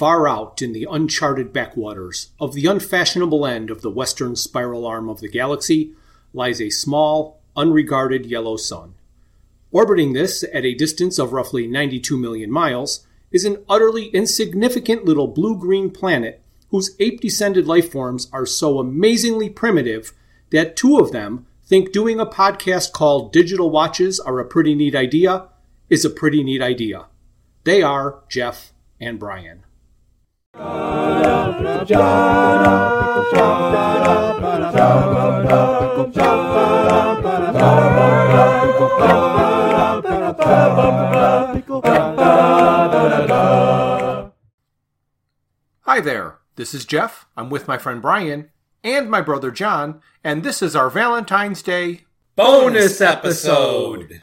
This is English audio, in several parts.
Far out in the uncharted backwaters of the unfashionable end of the western spiral arm of the galaxy lies a small, unregarded yellow sun. Orbiting this at a distance of roughly 92 million miles is an utterly insignificant little blue green planet whose ape descended life forms are so amazingly primitive that two of them think doing a podcast called Digital Watches are a pretty neat idea is a pretty neat idea. They are Jeff and Brian. Hi there, this is Jeff. I'm with my friend Brian and my brother John, and this is our Valentine's Day bonus episode.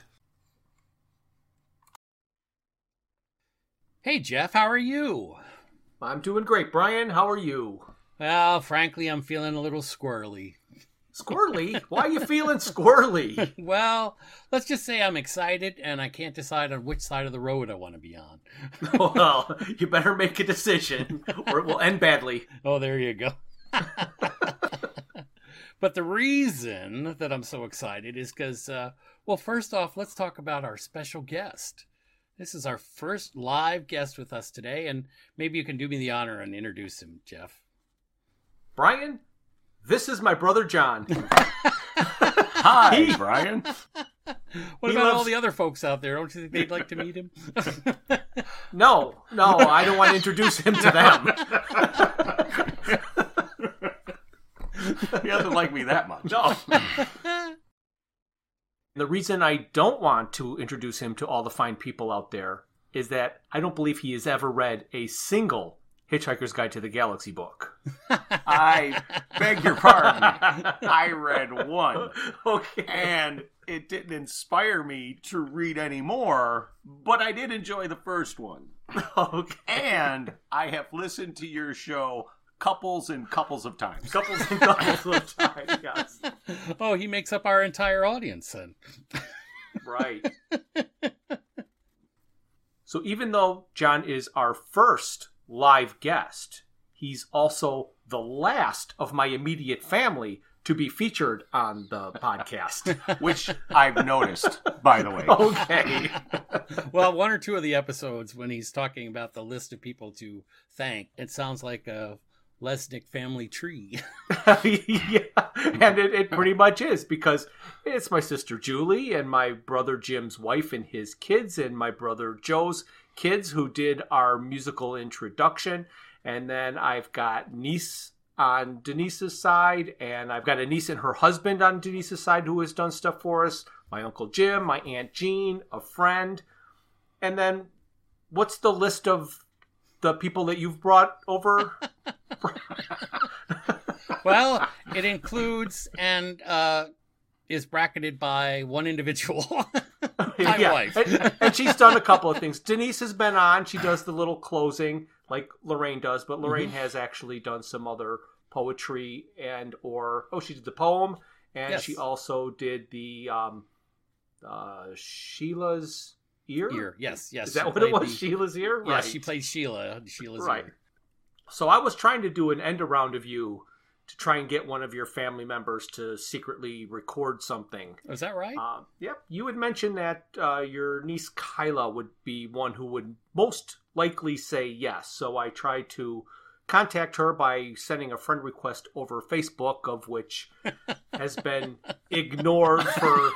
Hey, Jeff, how are you? I'm doing great. Brian, how are you? Well, frankly, I'm feeling a little squirrely. Squirrely? Why are you feeling squirrely? well, let's just say I'm excited and I can't decide on which side of the road I want to be on. well, you better make a decision or it will end badly. Oh, there you go. but the reason that I'm so excited is because, uh, well, first off, let's talk about our special guest. This is our first live guest with us today, and maybe you can do me the honor and introduce him, Jeff. Brian, this is my brother John. Hi, he, Brian. What about loves... all the other folks out there? Don't you think they'd like to meet him? no, no, I don't want to introduce him to them. he doesn't like me that much. No. The reason I don't want to introduce him to all the fine people out there is that I don't believe he has ever read a single Hitchhiker's Guide to the Galaxy book. I beg your pardon. I read one. Okay. And it didn't inspire me to read any more, but I did enjoy the first one. Okay. And I have listened to your show couples and couples of times. Couples and couples of times, yes. Oh, he makes up our entire audience then. right. so even though John is our first live guest, he's also the last of my immediate family to be featured on the podcast, which I've noticed, by the way. Okay. well, one or two of the episodes when he's talking about the list of people to thank, it sounds like a Lesnick family tree. yeah, and it, it pretty much is because it's my sister Julie and my brother Jim's wife and his kids and my brother Joe's kids who did our musical introduction. And then I've got niece on Denise's side, and I've got a niece and her husband on Denise's side who has done stuff for us. My uncle Jim, my aunt Jean, a friend, and then what's the list of the people that you've brought over? well, it includes and uh, is bracketed by one individual. My yeah. wife. and, and, she's done a couple of things. Denise has been on. She does the little closing like Lorraine does, but Lorraine mm-hmm. has actually done some other poetry and or oh she did the poem and yes. she also did the um uh Sheila's ear? Ear, yes, yes. Is that what it was? The... Sheila's ear? Right. she played Sheila. Sheila's right. ear. So I was trying to do an end around of you to try and get one of your family members to secretly record something. Oh, is that right? Uh, yep. You had mentioned that uh, your niece Kyla would be one who would most likely say yes. So I tried to contact her by sending a friend request over Facebook, of which has been ignored for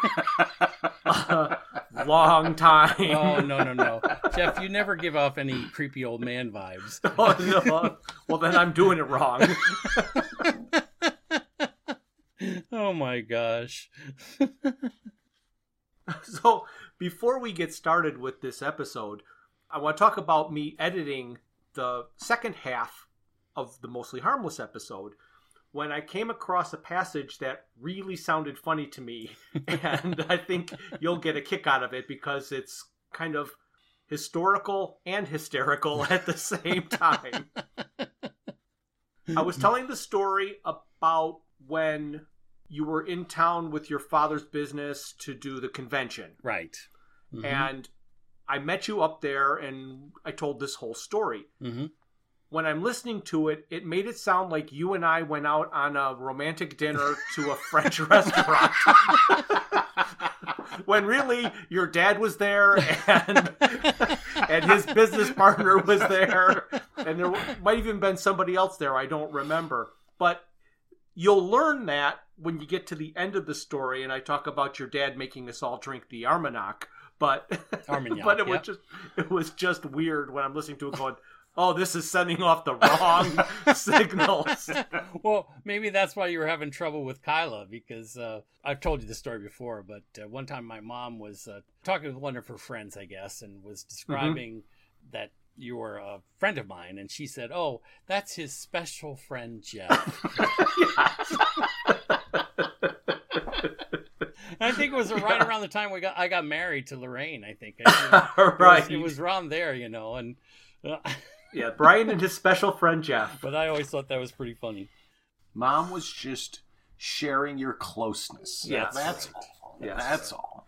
a long time. Oh no no no, Jeff! You never give off any creepy old man vibes. oh no! Well, then I'm doing it wrong. oh my gosh. so before we get started with this episode, I want to talk about me editing the second half of the Mostly Harmless episode when I came across a passage that really sounded funny to me. and I think you'll get a kick out of it because it's kind of historical and hysterical at the same time. I was telling the story about when you were in town with your father's business to do the convention. Right. Mm-hmm. And I met you up there and I told this whole story. Mm-hmm. When I'm listening to it, it made it sound like you and I went out on a romantic dinner to a French restaurant. when really your dad was there and and his business partner was there and there might even been somebody else there I don't remember but you'll learn that when you get to the end of the story and I talk about your dad making us all drink the Armagnac but Armagnac, but it yeah. was just it was just weird when I'm listening to it going oh this is sending off the wrong signals well, maybe that's why you were having trouble with Kyla because uh, I've told you the story before. But uh, one time, my mom was uh, talking with one of her friends, I guess, and was describing that you were a friend of mine, and she said, "Oh, that's his special friend Jeff." I think it was right around the time we got I got married to Lorraine. I think. I, it was- right It was around there, you know, and. Uh, yeah Brian and his special friend Jeff but I always thought that was pretty funny. Mom was just sharing your closeness. Yes. that's all. Yes. That's all.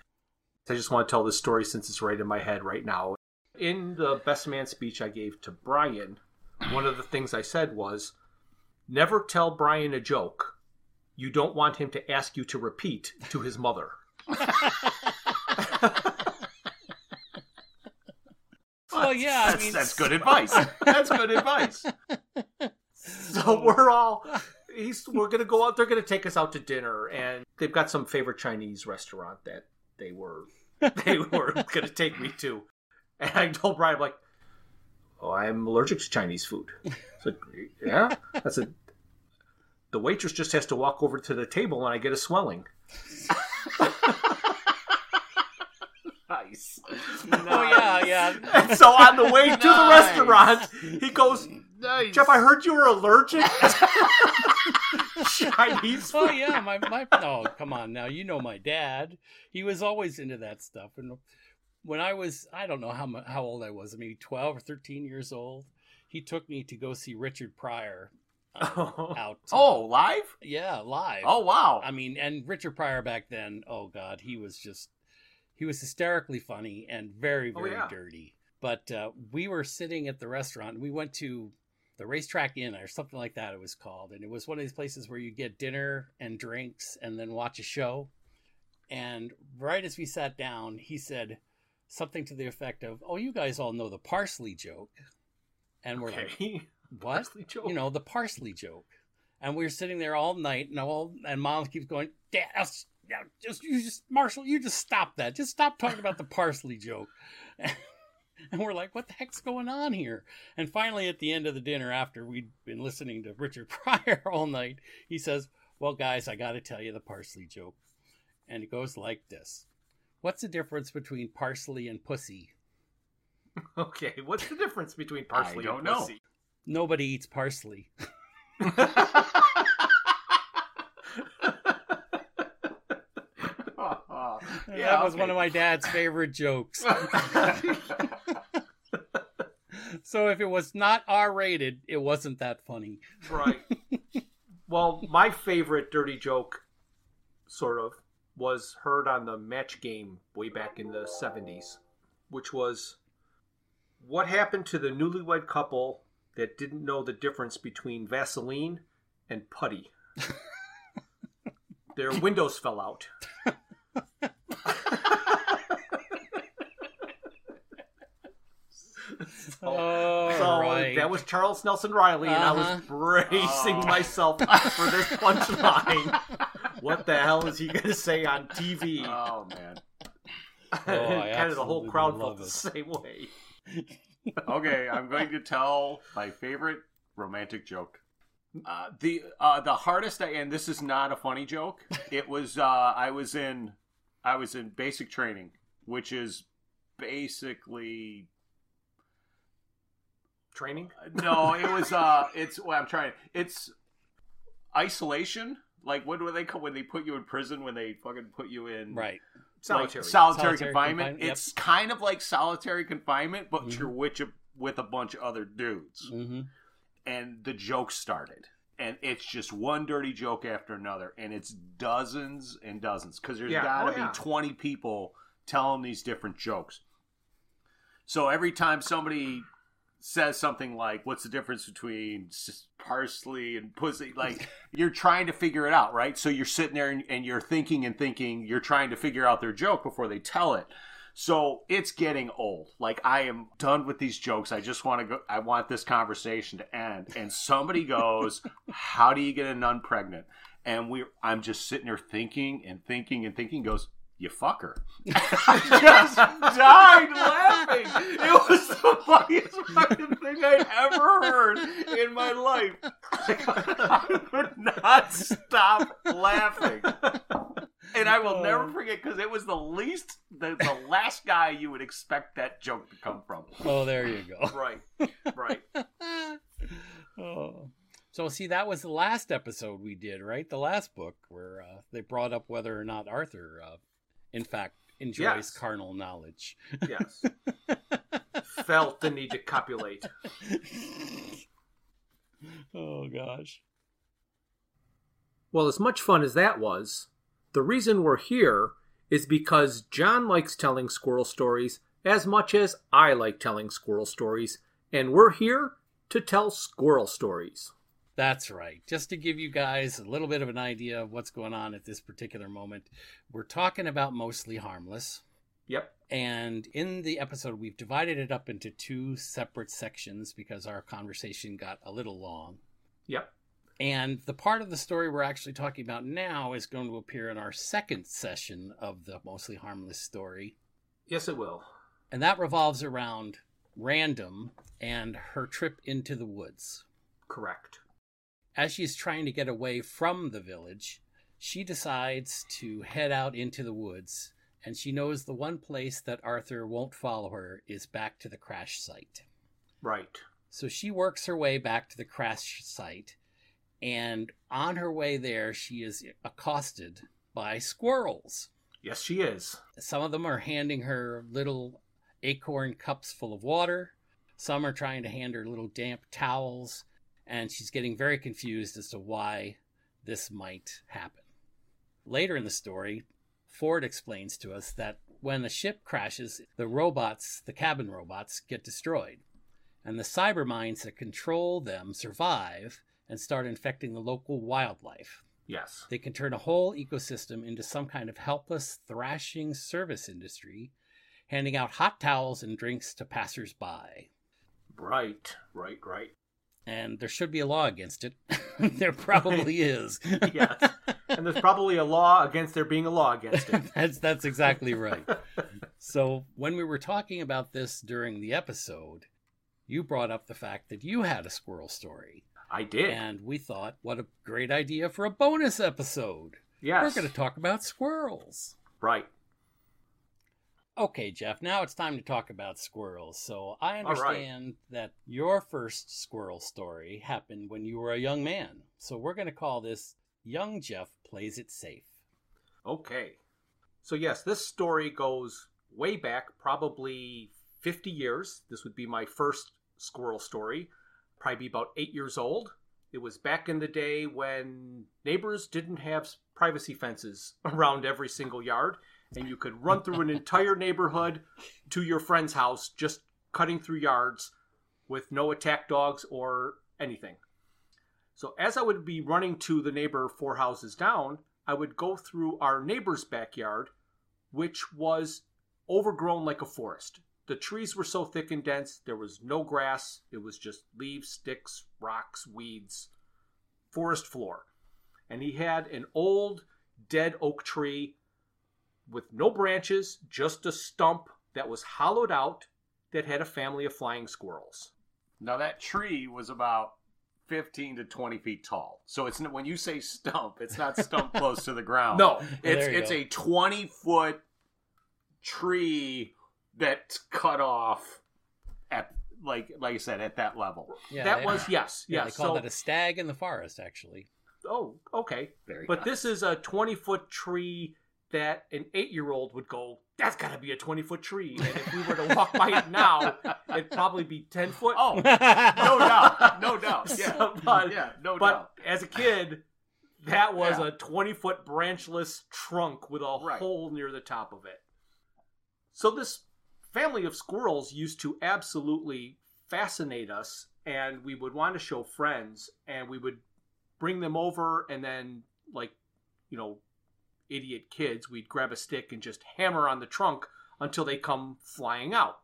I just want to tell this story since it's right in my head right now. In the best man speech I gave to Brian, one of the things I said was never tell Brian a joke you don't want him to ask you to repeat to his mother. Well, yeah, I That's, mean, that's good advice. That's good advice. So we're all he's we're gonna go out they're gonna take us out to dinner and they've got some favorite Chinese restaurant that they were they were gonna take me to. And I told Brian like Oh, I'm allergic to Chinese food. So yeah? I said the waitress just has to walk over to the table and I get a swelling. Nice. Oh yeah, yeah. And so on the way to the restaurant, he goes, Nice. Jeff, I heard you were allergic Chinese oh, food. Oh yeah, my my. Oh come on, now you know my dad. He was always into that stuff. And when I was, I don't know how how old I was, maybe twelve or thirteen years old. He took me to go see Richard Pryor um, out. Oh, live? yeah, live. Oh, wow. I mean, and Richard Pryor back then, oh god, he was just he was hysterically funny and very Oh, very yeah. dirty. But uh, we were sitting at the restaurant. We went to the Racetrack Inn or something like that. It was called, and it was one of these places where you get dinner and drinks and then watch a show. And right as we sat down, he said something to the effect of, "Oh, you guys all know the parsley joke," and we're like, "What?" Parsley joke? you know, the parsley joke. And we were sitting there all night, and all and mom keeps going, Dad, that's- yeah, just you just Marshall, you just stop that. Just stop talking about the parsley joke. And we're like, what the heck's going on here? And finally, at the end of the dinner, after we'd been listening to Richard Pryor all night, he says, Well, guys, I got to tell you the parsley joke. And it goes like this What's the difference between parsley and pussy? Okay, what's the difference between parsley I don't and know. pussy? Nobody eats parsley. Yeah, that was okay. one of my dad's favorite jokes. So if it was not R rated, it wasn't that funny. right. Well, my favorite dirty joke, sort of, was heard on the match game way back in the 70s, which was what happened to the newlywed couple that didn't know the difference between Vaseline and putty? Their windows fell out. Oh, So right. that was Charles Nelson Reilly, and I Uh-huh. was bracing Oh. myself for this punchline. what the hell is he going to say on TV? Oh man. Oh, kind of the whole crowd love felt the same way. Okay, I'm going to tell my favorite romantic joke. Uh, the uh, the hardest, I, and this is not a funny joke. It was uh, I was in I was in basic training, which is basically Training? no. It was uh, it's well, I'm trying. It's isolation. Like what do they call when they put you in prison when they fucking put you in right. Solitary. like solitary, Solitary confinement. confinement, yep. It's kind of like solitary confinement, but Mhm. you're with a, with a bunch of other dudes. hmm And the joke started, and it's just one dirty joke after another, and it's dozens and dozens because there's Yeah. got to Oh, yeah. be twenty people telling these different jokes. So every time somebody says something like, "What's the difference between parsley and pussy?" Like you're trying to figure it out, right? So you're sitting there and, and you're thinking and thinking. You're trying to figure out their joke before they tell it. So it's getting old. Like I am done with these jokes. I just want to go. I want this conversation to end. And somebody goes, "How do you get a nun pregnant?" And we, I'm just sitting there thinking and thinking and thinking. Goes, you fucker. I just died laughing. It was the funniest fucking thing I'd ever heard in my life. I could not stop laughing. And I will never forget because it was the least, the, the last guy you would expect that joke to come from. Oh, there you go. Right, right. oh. So, see, that was the last episode we did, right? The last book where uh, they brought up whether or not Arthur, uh, in fact, enjoys Yes. carnal knowledge. Yes. Felt the need to copulate. oh, gosh. Well, as much fun as that was, the reason we're here is because John likes telling squirrel stories as much as I like telling squirrel stories, and we're here to tell squirrel stories. That's right. Just to give you guys a little bit of an idea of what's going on at this particular moment, we're talking about mostly harmless. Yep. And in the episode, we've divided it up into two separate sections because our conversation got a little long. Yep. And the part of the story we're actually talking about now is going to appear in our second session of the mostly harmless story. Yes, it will. And that revolves around Random and her trip into the woods. Correct. As she's trying to get away from the village, she decides to head out into the woods, and she knows the one place that Arthur won't follow her is back to the crash site. Right. So she works her way back to the crash site, and on her way there, she is accosted by squirrels. Yes, she is. Some of them are handing her little acorn cups full of water. Some are trying to hand her little damp towels, and she's getting very confused as to why this might happen. Later in the story, Ford explains to us that when a ship crashes, the robots, the cabin robots, get destroyed, and the cyber minds that control them survive and start infecting the local wildlife. Yes. They can turn a whole ecosystem into some kind of helpless, thrashing service industry, handing out hot towels and drinks to passersby. Right. Right. Right. And there should be a law against it. there probably is. Yes. And there's probably a law against there being a law against it. that's that's exactly right. So when we were talking about this during the episode, you brought up the fact that you had a squirrel story, I did. and we thought, what a great idea for a bonus episode. yes. We're going to talk about squirrels. Right. Okay, Jeff, now it's time to talk about squirrels. So I right. understand that your first squirrel story happened when you were a young man. So we're going to call this Young Jeff Plays It Safe. Okay. So, yes, this story goes way back, probably 50 years. This would be my first squirrel story, probably about eight years old. It was back in the day when neighbors didn't have privacy fences around every single yard, and you could run through an entire neighborhood to your friend's house just cutting through yards with no attack dogs or anything. So, as I would be running to the neighbor four houses down, I would go through our neighbor's backyard, which was overgrown like a forest. The trees were so thick and dense, there was no grass. It was just leaves, sticks, rocks, weeds, forest floor. And he had an old dead oak tree with no branches, just a stump that was hollowed out that had a family of flying squirrels. Now that tree was about fifteen to twenty feet tall. So it's when you say stump, it's not stump close to the ground. No, it's it's go. a twenty foot tree that's cut off at like like I said at that level. Yeah, that they- was yes, Yeah, yes. they call so, that a stag in the forest, actually. oh, okay. Very But nice. this is a 20 foot tree that an eight year old would go, that's got to be a 20 foot tree. And if we were to walk by it now, it'd probably be 10 foot. Oh, no doubt, no doubt. Yeah, So, but, yeah, no but doubt. as a kid, that was Yeah. a 20 foot branchless trunk with a Right. hole near the top of it. So this family of squirrels used to absolutely fascinate us, and we would want to show friends, and we would bring them over, and then like you know, idiot kids, we'd grab a stick and just hammer on the trunk until they come flying out.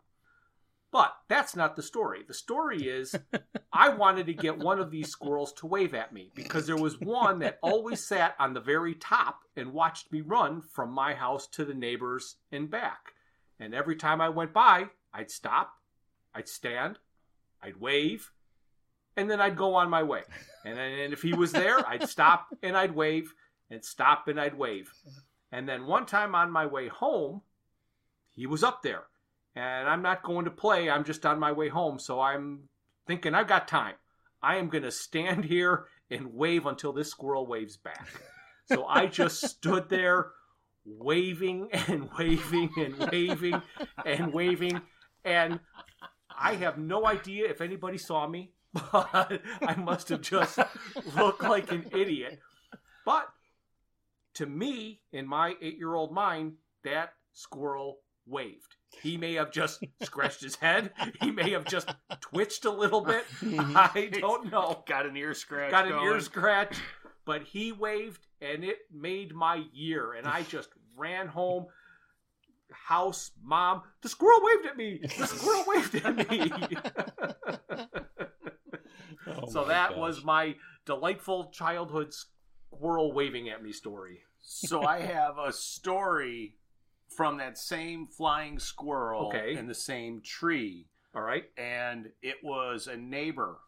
But that's not the story. The story is I wanted to get one of these squirrels to wave at me because there was one that always sat on the very top and watched me run from my house to the neighbors and back. And every time I went by, I'd stop, I'd stand, I'd wave, and then I'd go on my way. And then and if he was there, I'd stop and I'd wave, and stop and I'd wave. And then one time on my way home, he was up there. And I'm not going to play, I'm just on my way home. So I'm thinking, I've got time. I am going to stand here and wave until this squirrel waves back. So I just stood there waving and waving and waving and waving. And I have no idea if anybody saw me, but I must have just looked like an idiot. But to me, in my eight year old mind, that squirrel waved. He may have just scratched his head. He may have just twitched a little bit. I don't know. Got an ear scratch. Got an going. ear scratch, but he waved and it made my year. And I just ran home. House, mom, the squirrel waved at me. The squirrel waved at me. Oh so that gosh. was my delightful childhood squirrel waving at me story. So I have a story from that same flying squirrel Okay. in the same tree, All right. and it was a neighbor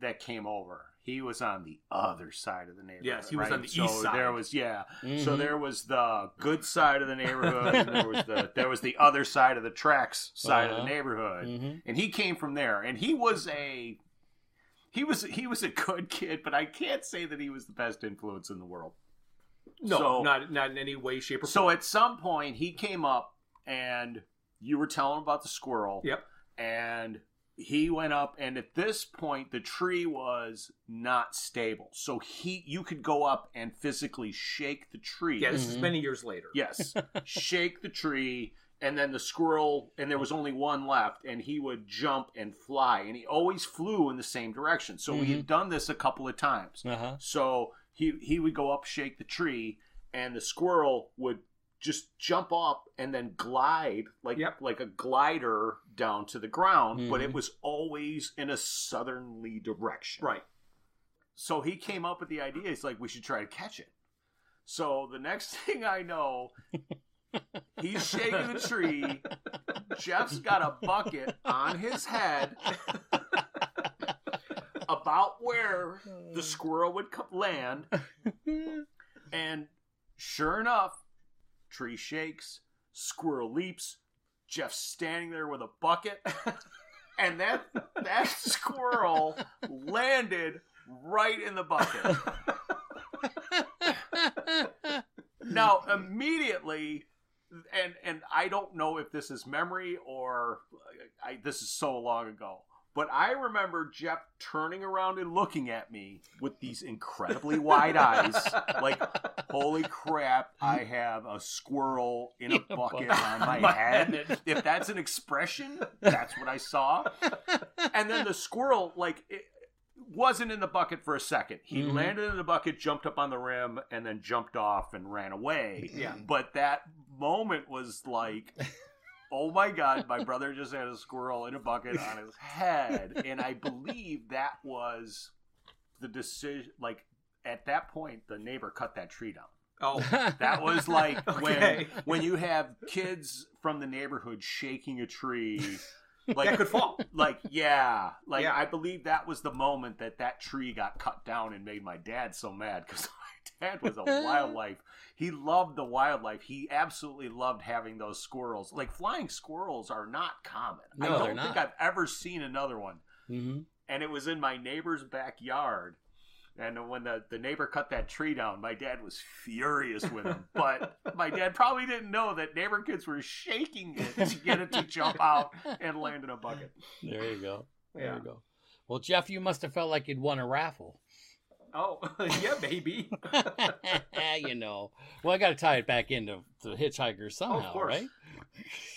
that came over. He was on the other side of the neighborhood. Yes, he was right? on the so east side. There was yeah. So Mhm. there was the good side of the neighborhood, and there was the there was the other side of the tracks side of Uh-huh. the neighborhood, Mhm. and he came from there, and he was a he was he was a good kid, but I can't say that he was the best influence in the world. No, So- not not in any way, shape, or So at some point, he came up and you were telling him about the squirrel. Yep. And he went up, and at this point, the tree was not stable. So he, you could go up and physically shake the tree. yeah, this is Mhm. many years later. Yes. shake the tree, and then the squirrel, and there was only one left, and he would jump and fly, and he always flew in the same direction. So we had done this a couple of times. Uh-huh. So he he would go up, shake the tree, and the squirrel would just jump up and then glide like Yep. like a glider down to the ground, but it Mhm. was always in a southerly direction. Right. So he came up with the idea. He's like, we should try to catch it. So the next thing I know, he's shaking the tree. Jeff's got a bucket on his head about where the mm. squirrel would co- land. And sure enough, tree shakes, squirrel leaps, Jeff's standing there with a bucket, and that that squirrel landed right in the bucket. Now immediately, and and I don't know if this is memory or I, this is so long ago. But I remember Jeff turning around and looking at me with these incredibly wide eyes, like, holy crap, I have a squirrel in a bucket on my, my head. head. If that's an expression, that's what I saw. And then the squirrel, like, it wasn't in the bucket for a second. He Mhm. landed in the bucket, jumped up on the rim, and then jumped off and ran away. Yeah. But that moment was like, oh my god, my brother just had a squirrel in a bucket on his head. And I believe that was the decision. Like, at that point, the neighbor cut that tree down. Oh, That was like Okay. when when you have kids from the neighborhood shaking a tree. Like that could fall. like yeah like Yeah. i believe that was the moment that that tree got cut down and made my dad so mad because dad was a wildlife he loved the wildlife he absolutely loved having those squirrels like flying squirrels are not common i don't think not. i've ever seen another one Mhm. and it was in my neighbor's backyard and when the, the neighbor cut that tree down, my dad was furious with him. But my dad probably didn't know that neighbor kids were shaking it to get it to jump out and land in a bucket. There you go. There Yeah. you go. Well, Jeff, you must have felt like you'd won a raffle. Oh, yeah, maybe. you know. Well, I got to tie it back into the hitchhikers somehow, course.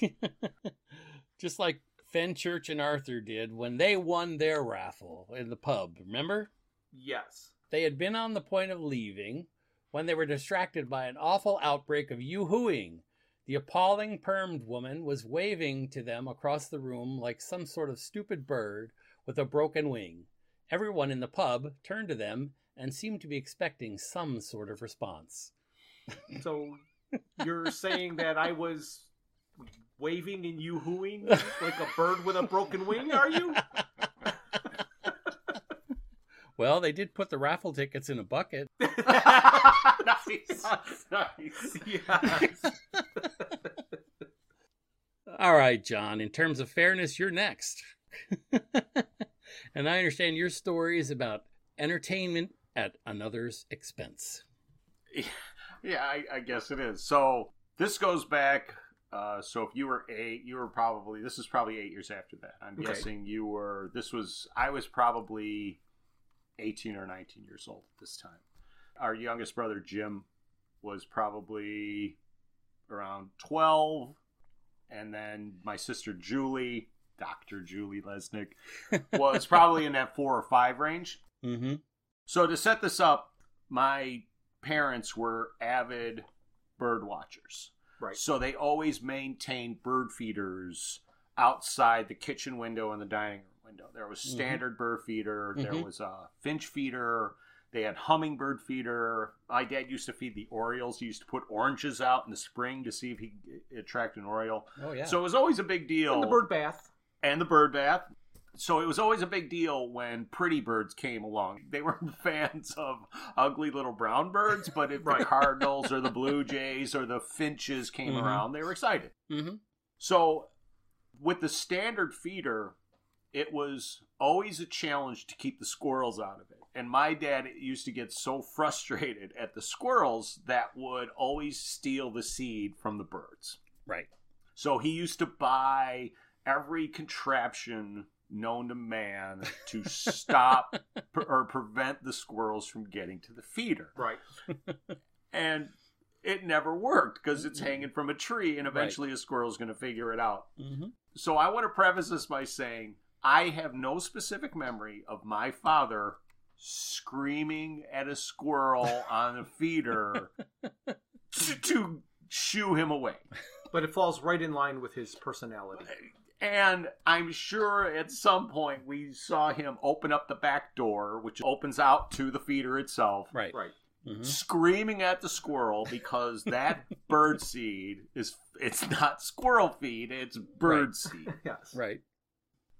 right? Just like Fenchurch and Arthur did when they won their raffle in the pub. Remember? Yes. They had been on the point of leaving when they were distracted by an awful outbreak of yoo-hooing. The appalling permed woman was waving to them across the room like some sort of stupid bird with a broken wing. Everyone in the pub turned to them and seemed to be expecting some sort of response. So you're saying that I was waving and you hooing like a bird with a broken wing, are you? Well, they did put the raffle tickets in a bucket. nice, nice. yes. All right, John, in terms of fairness, you're next. and I understand your story is about entertainment at another's expense. Yeah, I, I guess it is. So this goes back. Uh, so if you were eight, you were probably this is probably eight years after that. I'm Okay. guessing you were. This was I was probably eighteen or nineteen years old at this time. Our youngest brother Jim was probably around twelve, and then my sister Julie, Doctor Julie Lesnick, was probably in that four or five range. Mm-hmm. So to set this up, my parents were avid bird watchers. Right. So they always maintained bird feeders outside the kitchen window and the dining room window. There was Mhm. standard bird feeder, there Mhm. was a finch feeder, they had hummingbird feeder. My dad used to feed the orioles. He used to put oranges out in the spring to see if he could attract an oriole. Oh, yeah. So it was always a big deal And the bird bath. and the bird bath. So it was always a big deal when pretty birds came along. They weren't fans of ugly little brown birds, but if Right. the cardinals or the blue jays or the finches came Mhm. around, they were excited. mm-hmm. So with the standard feeder, it was always a challenge to keep the squirrels out of it. And my dad used to get so frustrated at the squirrels that would always steal the seed from the birds. Right. So he used to buy every contraption known to man to stop pre- or prevent the squirrels from getting to the feeder. Right. And it never worked because it's hanging from a tree and eventually a squirrel's going to figure it out. Mm-hmm. So I want to preface this by saying I have no specific memory of my father screaming at a squirrel on a feeder to, to shoo him away. But it falls right in line with his personality. And I'm sure at some point we saw him open up the back door, which opens out to the feeder itself, Right. Right. Mm-hmm. screaming at the squirrel because that bird seed is it's not squirrel feed, it's bird Right. seed. Yes. Right.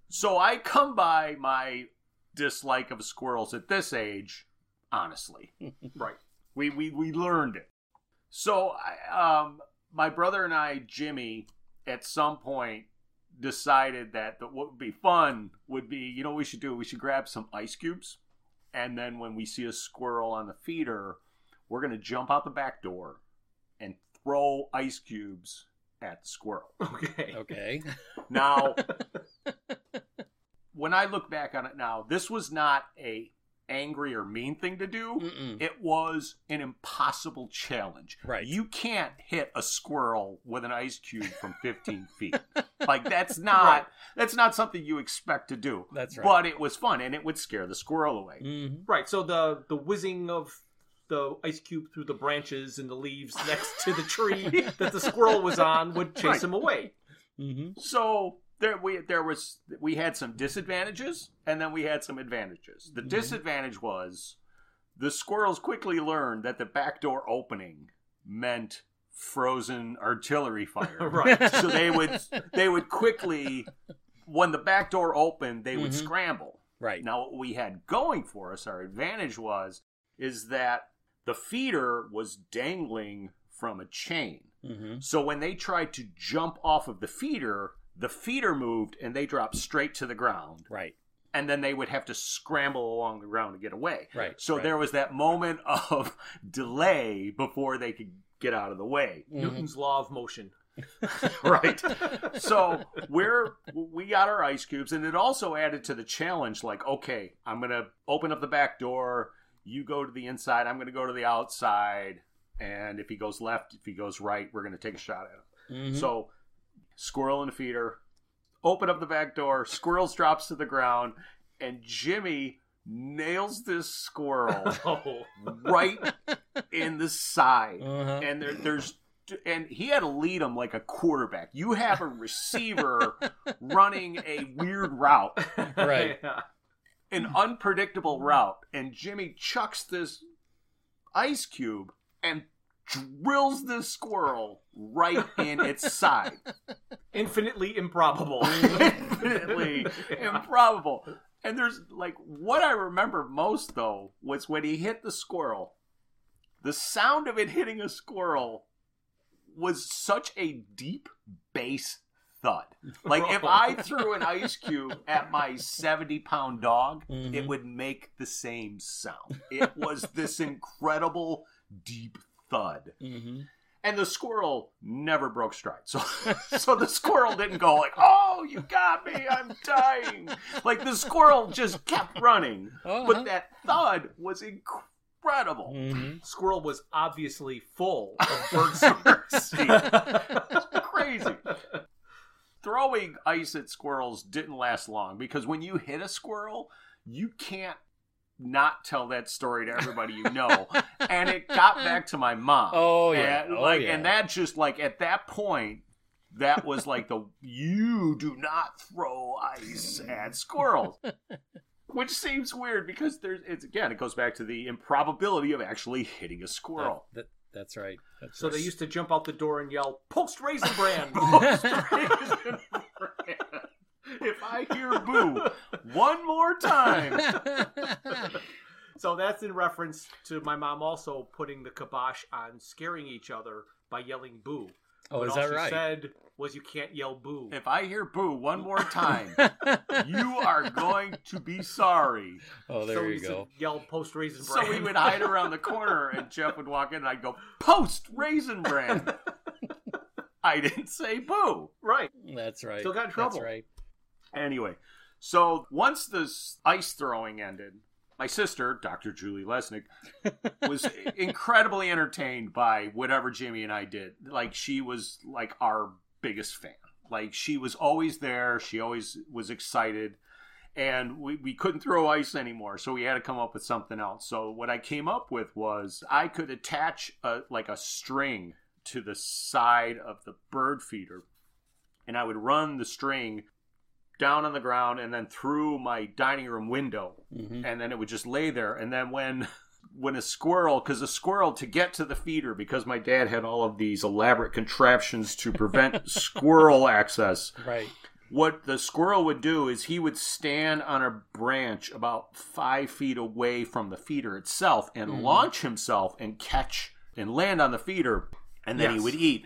So I come by my dislike of squirrels at this age, honestly. Right. We we we learned it. So I, um, my brother and I, Jimmy, at some point decided that the, what would be fun would be, you know, what we should do. We should grab some ice cubes, and then when we see a squirrel on the feeder, we're gonna jump out the back door and throw ice cubes at the squirrel. Okay. Okay. Now, when I look back on it now, this was not a angry or mean thing to do. Mm-mm. It was an impossible challenge. Right. You can't hit a squirrel with an ice cube from 15 feet. Like that's not Right. that's not something you expect to do. That's right. But it was fun and it would scare the squirrel away. Mm-hmm. Right. So the the whizzing of the ice cube through the branches and the leaves next to the tree that the squirrel was on would chase Right. him away. Mm-hmm. So there we there was we had some disadvantages and then we had some advantages. The Mhm. disadvantage was the squirrels quickly learned that the back door opening meant frozen artillery fire. Right. so they would they would quickly when the back door opened, they would Mhm. scramble. Right. Now what we had going for us, our advantage was is that the feeder was dangling from a chain. Mm-hmm. So when they tried to jump off of the feeder, the feeder moved and they dropped straight to the ground. Right. And then they would have to scramble along the ground to get away. Right. So right. there was that moment of delay before they could get out of the way. Mhm. Newton's law of motion. Right. So we're we got our ice cubes and it also added to the challenge like, okay, I'm gonna open up the back door, you go to the inside, I'm gonna go to the outside, and if he goes left, if he goes right, we're gonna take a shot at him. Mhm. So, squirrel in and feeder, open up the back door, squirrels drops to the ground, and Jimmy nails this squirrel Oh. right in the side. Uh-huh. And there, there's and he had to lead him like a quarterback. You have a receiver running a weird route, Right. An unpredictable route, and Jimmy chucks this ice cube and drills this squirrel right in its side. Infinitely improbable. Infinitely improbable. And there's like what I remember most though was when he hit the squirrel. The sound of it hitting a squirrel was such a deep bass thud. Like if I threw an ice cube at my 70 pound dog, Mhm. it would make the same sound. It was this incredible deep thud. hmm And the squirrel never broke stride. So so the squirrel didn't go like, "Oh, you got me. I'm dying." Like the squirrel just kept running. Uh-huh. But that thud was incredible. hmm Squirrel was obviously full of bird stingers. Crazy. Throwing ice at squirrels didn't last long because when you hit a squirrel, you can't not tell that story to everybody you know. and it got back to my mom. Oh yeah. And, oh, like, yeah. and that just like at that point, that was like the you do not throw ice at squirrels. Which seems weird because there's it's again it goes back to the improbability of actually hitting a squirrel. That, that, that's right. That's so right. they used to jump out the door and yell, "Post Raisin Bran!" If I hear boo one more time, so that's in reference to my mom also putting the kibosh on scaring each other by yelling "boo." oh, But is all that she right? said was, "You can't yell boo." if I hear boo one more time, you are going to be sorry. oh, there we you go. Yell "Post raisin So we would hide around the corner, and Jeff would walk in, and I'd go, "Post Raisin Bran." I didn't say boo. right. That's right. Still got in trouble. That's right. Anyway, so once this ice throwing ended, my sister, Dr. Julie Lesnick, was incredibly entertained by whatever Jimmy and I did. Like she was like our biggest fan. Like she was always there. She always was excited. And we, we couldn't throw ice anymore, so we had to come up with something else. So what I came up with was I could attach a, like a string to the side of the bird feeder, and I would run the string down on the ground and then through my dining room window. Hmm and then it would just lay there. And then when when a squirrel because a squirrel to get to the feeder because my dad had all of these elaborate contraptions to prevent squirrel access Right. what the squirrel would do is he would stand on a branch about five feet away from the feeder itself and Mhm. launch himself and catch and land on the feeder. And then he would eat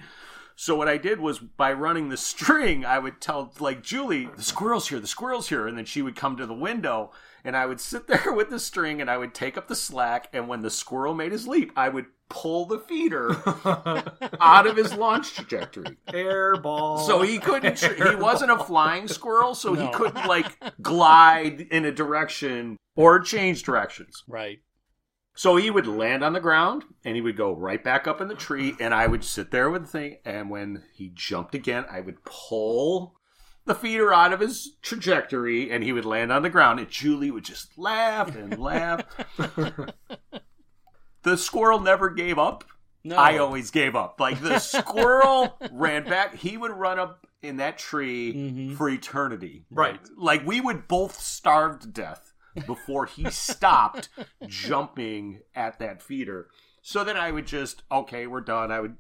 so what I did was by running the string, I would tell like Julie, the squirrel's here, the squirrel's here, and then she would come to the window, and I would sit there with the string, and I would take up the slack, and when the squirrel made his leap, I would pull the feeder out of his launch trajectory. Airball. So he couldn't. He wasn't a flying squirrel, so he couldn't like glide in a direction or change directions. Right. So he would land on the ground and he would go right back up in the tree, and I would sit there with the thing. And when he jumped again, I would pull the feeder out of his trajectory, and he would land on the ground. And Julie would just laugh and laugh. the squirrel never gave up. No. I always gave up. Like the squirrel ran back, he would run up in that tree Mhm. for eternity. Right. Like we would both starve to death before he stopped jumping at that feeder. So then I would just okay, we're done. I would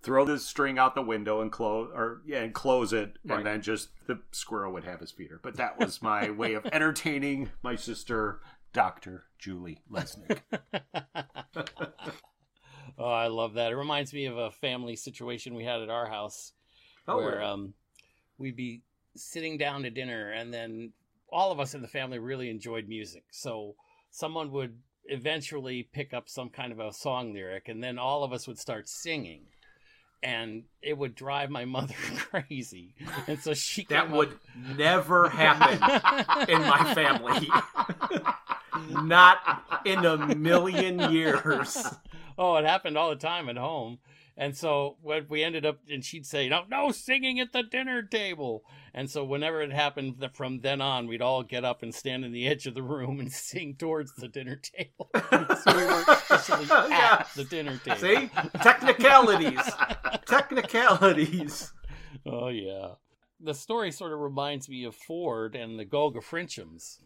throw the string out the window and close or yeah, and close it Right. and then just the squirrel would have his feeder. But that was my way of entertaining my sister Dr. Julie Lesnick. oh, I love that. It reminds me of a family situation we had at our house Oh, where well. um, we'd be sitting down to dinner, and then all of us in the family really enjoyed music. So someone would eventually pick up some kind of a song lyric, and then all of us would start singing. And it would drive my mother crazy, and so she that would up- never happen in my family. Not in a million years. oh, it happened all the time at home. And so what we ended up, and she'd say, "No, no singing at the dinner table." And so whenever it happened, from then on, we'd all get up and stand in the edge of the room and sing towards the dinner table. so we weren't officially Yeah. at the dinner table. See? Technicalities. Technicalities. Oh yeah. The story sort of reminds me of Ford and the Golgafrinchans.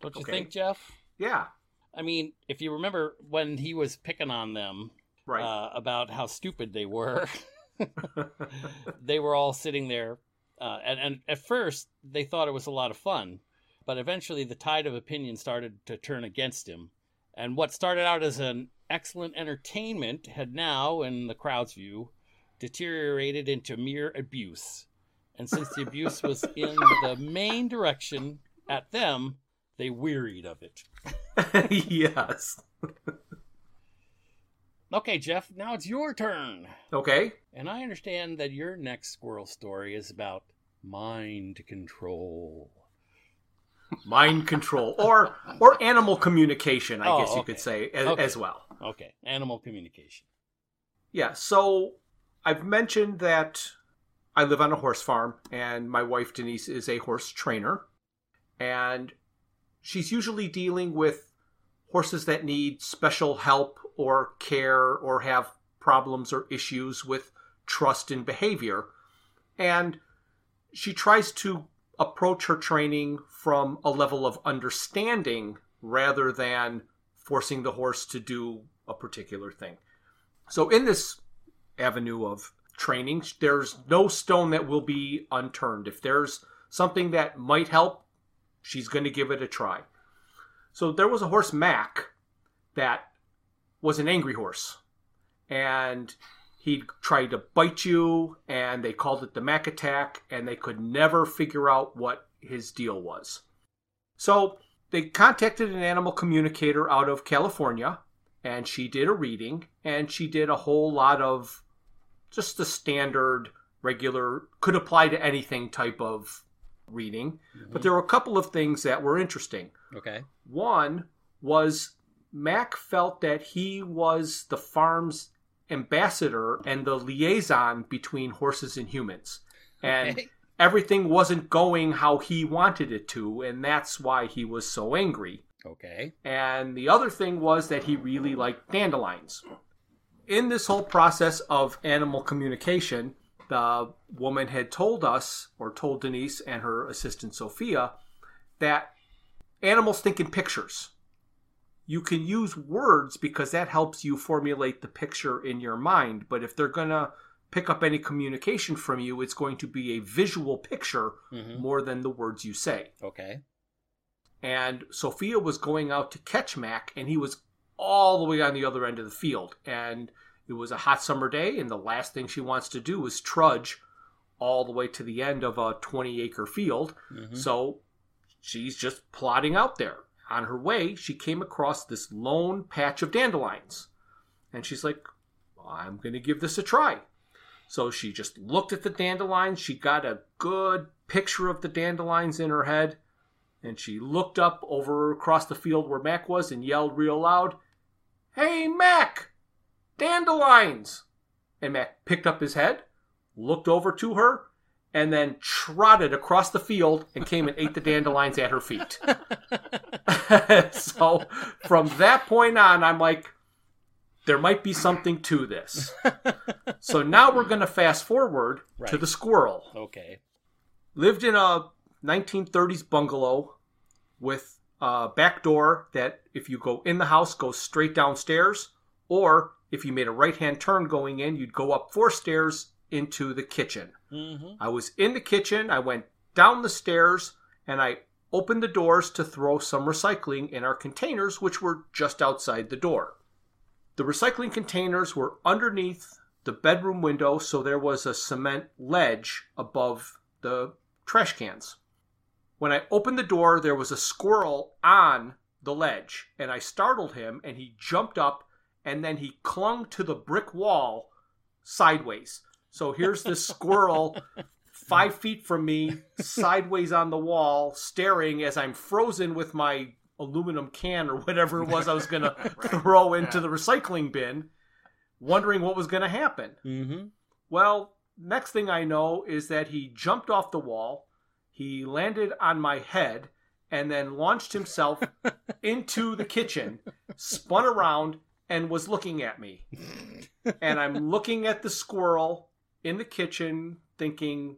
Don't you Okay. think, Jeff? Yeah. I mean, if you remember when he was picking on them Right. uh, about how stupid they were, they were all sitting there, uh, and, and at first they thought it was a lot of fun, but eventually the tide of opinion started to turn against him, and what started out as an excellent entertainment had now, in the crowd's view, deteriorated into mere abuse. And since the abuse was in the main direction at them, they wearied of it. yes. Okay, Jeff, now it's your turn. Okay. And I understand that your next squirrel story is about mind control. Mind control or or animal communication, I Oh, guess you okay. could say as, Okay. as well. Okay, animal communication. Yeah, so I've mentioned that I live on a horse farm and my wife Denise is a horse trainer and she's usually dealing with horses that need special help or care or have problems or issues with trust and behavior. And she tries to approach her training from a level of understanding rather than forcing the horse to do a particular thing. So in this avenue of training, there's no stone that will be unturned. If there's something that might help, she's going to give it a try. So there was a horse, Mac, that was an angry horse. And he tried to bite you, and they called it the Mac attack, and they could never figure out what his deal was. So they contacted an animal communicator out of California, and she did a reading, and she did a whole lot of just the standard, regular, could apply to anything type of reading. But mm-hmm. there were a couple of things that were interesting. Okay. One was Mac felt that he was the farm's ambassador and the liaison between horses and humans. And Okay. everything wasn't going how he wanted it to, and that's why he was so angry. Okay. And the other thing was that he really liked dandelions. In this whole process of animal communication, the woman had told us, or told Denise and her assistant Sophia, that animals think in pictures. You can use words because that helps you formulate the picture in your mind, but if they're going to pick up any communication from you, it's going to be a visual picture hmm more than the words you say Okay. and Sophia was going out to catch Mac, and he was all the way on the other end of the field. And it was a hot summer day, and the last thing she wants to do is trudge all the way to the end of a 20 acre field. hmm So she's just plodding out there. On her way, she came across this lone patch of dandelions. And she's like, I'm going to give this a try. So she just looked at the dandelions. She got a good picture of the dandelions in her head. And she looked up over across the field where Mac was and yelled real loud, Hey, Mac! Dandelions! And Mac picked up his head, looked over to her, and then trotted across the field and came and ate the dandelions at her feet. so from that point on, I'm like, there might be something to this. so now we're going to fast forward to the squirrel. okay. Lived in a 1930s bungalow with a back door that, if you go in the house, goes straight downstairs, or if you made a right hand turn going in, you'd go up four stairs into the kitchen. hmm I was in the kitchen. I went down the stairs and I opened the doors to throw some recycling in our containers, which were just outside the door. The recycling containers were underneath the bedroom window, so there was a cement ledge above the trash cans. When I opened the door, there was a squirrel on the ledge, and I startled him, and he jumped up and then he clung to the brick wall sideways. So here's this squirrel five feet from me, sideways on the wall, staring as I'm frozen with my aluminum can or whatever it was I was going to throw into the recycling bin. wondering what was going to happen. Mm-hmm. Well, next thing I know is that he jumped off the wall, he landed on my head, and then launched himself into the kitchen, spun around, and was looking at me. And I'm looking at the squirrel in the kitchen, thinking,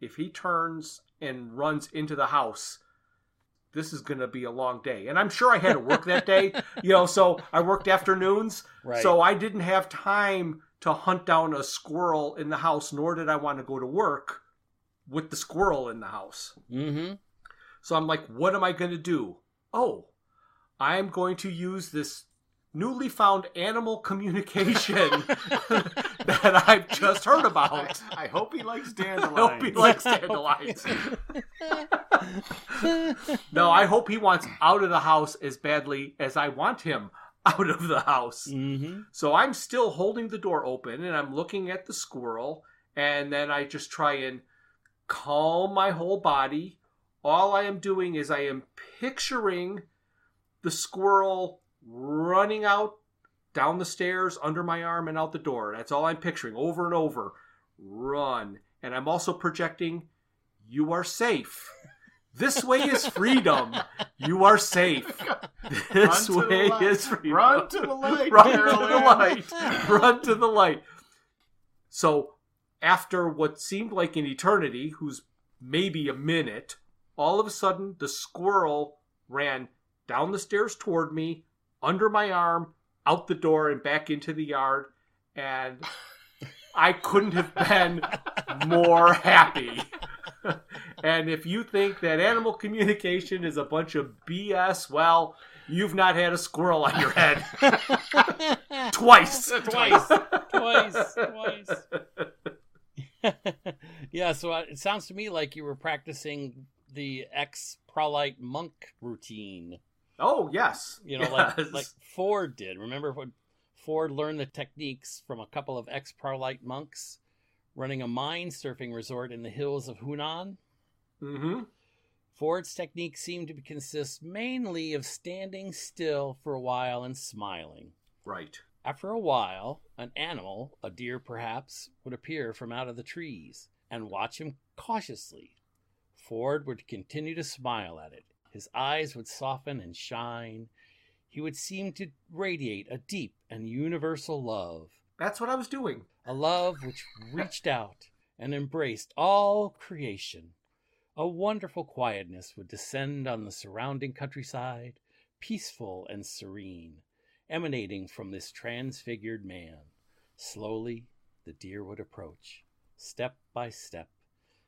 if he turns and runs into the house, this is going to be a long day. And I'm sure I had to work that day, you know, so I worked afternoons. Right. So I didn't have time to hunt down a squirrel in the house, nor did I want to go to work with the squirrel in the house. Mm-hmm. So I'm like, what am I going to do? Oh, I'm going to use this newly found animal communication that I've just heard about. I hope he likes dandelions. I hope he likes dandelions. no, I hope he wants out of the house as badly as I want him out of the house. Mm-hmm. So I'm still holding the door open and I'm looking at the squirrel, and then I just try and calm my whole body. All I am doing is I am picturing the squirrel running out down the stairs under my arm and out the door. That's all I'm picturing over and over. Run. And I'm also projecting you are safe. This way is freedom. You are safe. This Run to the way is freedom. Run to the light. Run to the light. Run to the light. So, after what seemed like an eternity, who's maybe a minute, all of a sudden the squirrel ran down the stairs toward me, under my arm, out the door, and back into the yard. And I couldn't have been more happy. and if you think that animal communication is a bunch of BS, well, you've not had a squirrel on your head twice. Twice. twice, twice. yeah, so uh, it sounds to me like you were practicing the ex Prolate monk routine. Oh yes, You know, like Yes. like Ford did. Remember when Ford learned the techniques from a couple of ex Prolate monks running a mind surfing resort in the hills of Hunan? Mm-hmm. Ford's technique seemed to consist mainly of standing still for a while and smiling. Right. After a while, an animal, a deer perhaps, would appear from out of the trees and watch him cautiously. Ford would continue to smile at it. His eyes would soften and shine. He would seem to radiate a deep and universal love, That's what I was doing. a love which reached out and embraced all creation. A wonderful quietness would descend on the surrounding countryside, peaceful and serene, emanating from this transfigured man. Slowly, the deer would approach, step by step,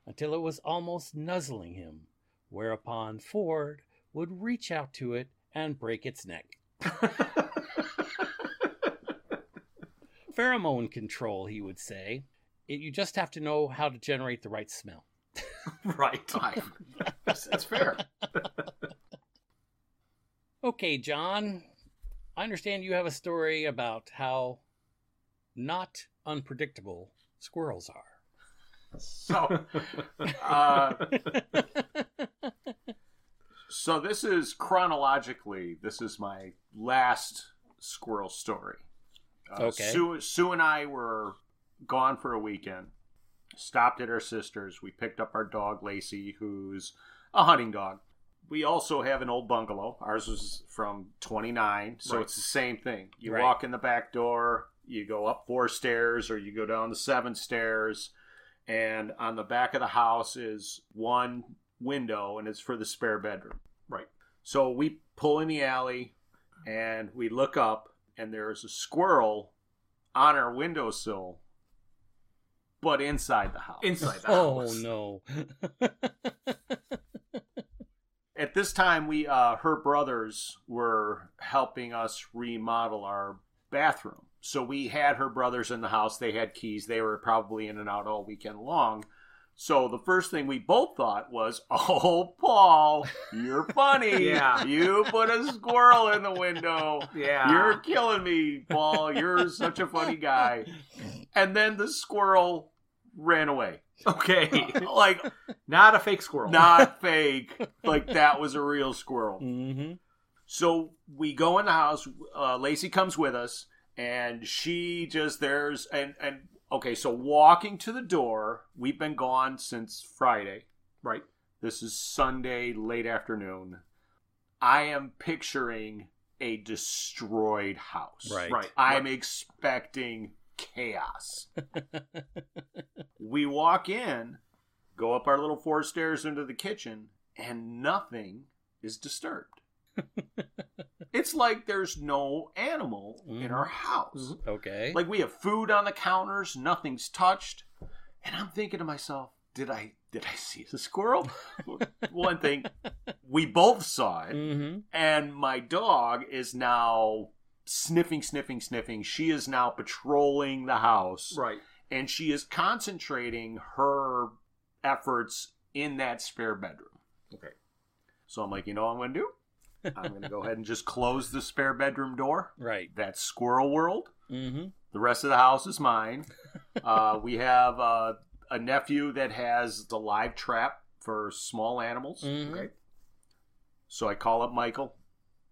until it was almost nuzzling him, whereupon Ford would reach out to it and break its neck. Pheromone control, he would say. It, you just have to know how to generate the right smell. right. I- That's, that's fair. Okay, John, I understand you have a story about how not unpredictable squirrels are. So, uh, so this is chronologically. This is my last squirrel story. Uh, Okay. Sue, Sue and I were gone for a weekend. Stopped at our sister's. We picked up our dog Lacey, who's a hunting dog. We also have an old bungalow. Ours was from 29, so Right. it's the same thing. You Right. walk in the back door, you go up four stairs, or you go down the seven stairs, and on the back of the house is one window, and it's for the spare bedroom. Right. So we pull in the alley, and we look up, and there's a squirrel on our windowsill, but inside the house. Inside the oh house. no. At this time, we uh, her brothers were helping us remodel our bathroom. So we had her brothers in the house. They had keys. They were probably in and out all weekend long. So the first thing we both thought was, "Oh, Paul, you're funny. Yeah. you put a squirrel in the window. Yeah. You're killing me, Paul. You're such a funny guy." And then the squirrel ran away. okay. Like Not a fake squirrel. not fake. Like that was a real squirrel. hmm So we go in the house. Uh, Lacey comes with us, and she just there's and and okay, so walking to the door, we've been gone since Friday. Right. This is Sunday late afternoon. I am picturing a destroyed house. Right. Right. I'm expecting chaos. we walk in, go up our little four stairs into the kitchen, and nothing is disturbed. it's like there's no animal in our house. Mhm. okay. Like we have food on the counters, nothing's touched. And I'm thinking to myself, did I did I see the squirrel? One thing, we both saw it, mm-hmm. and my dog is now sniffing, sniffing, sniffing. She is now patrolling the house, Right. and she is concentrating her efforts in that spare bedroom. Okay. So I'm like, you know what I'm going to do? I'm going to go ahead and just close the spare bedroom door. Right. That's squirrel world. Mm-hmm. The rest of the house is mine. uh, we have uh, a nephew that has the live trap for small animals. Mhm. Okay. So I call up Michael,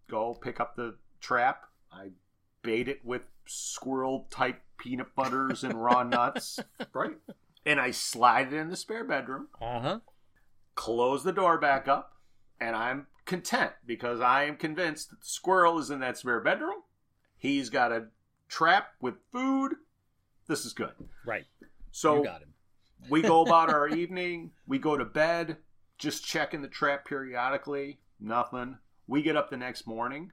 go pick up the trap. I bait it with squirrel type peanut butters and raw nuts. Right. And I slide it in the spare bedroom, Uh huh. close the door back up, and I'm content because I am convinced that the squirrel is in that spare bedroom. He's got a trap with food. This is good. Right. So you got him. we go about our evening. We go to bed, just checking the trap periodically. Nothing. We get up the next morning.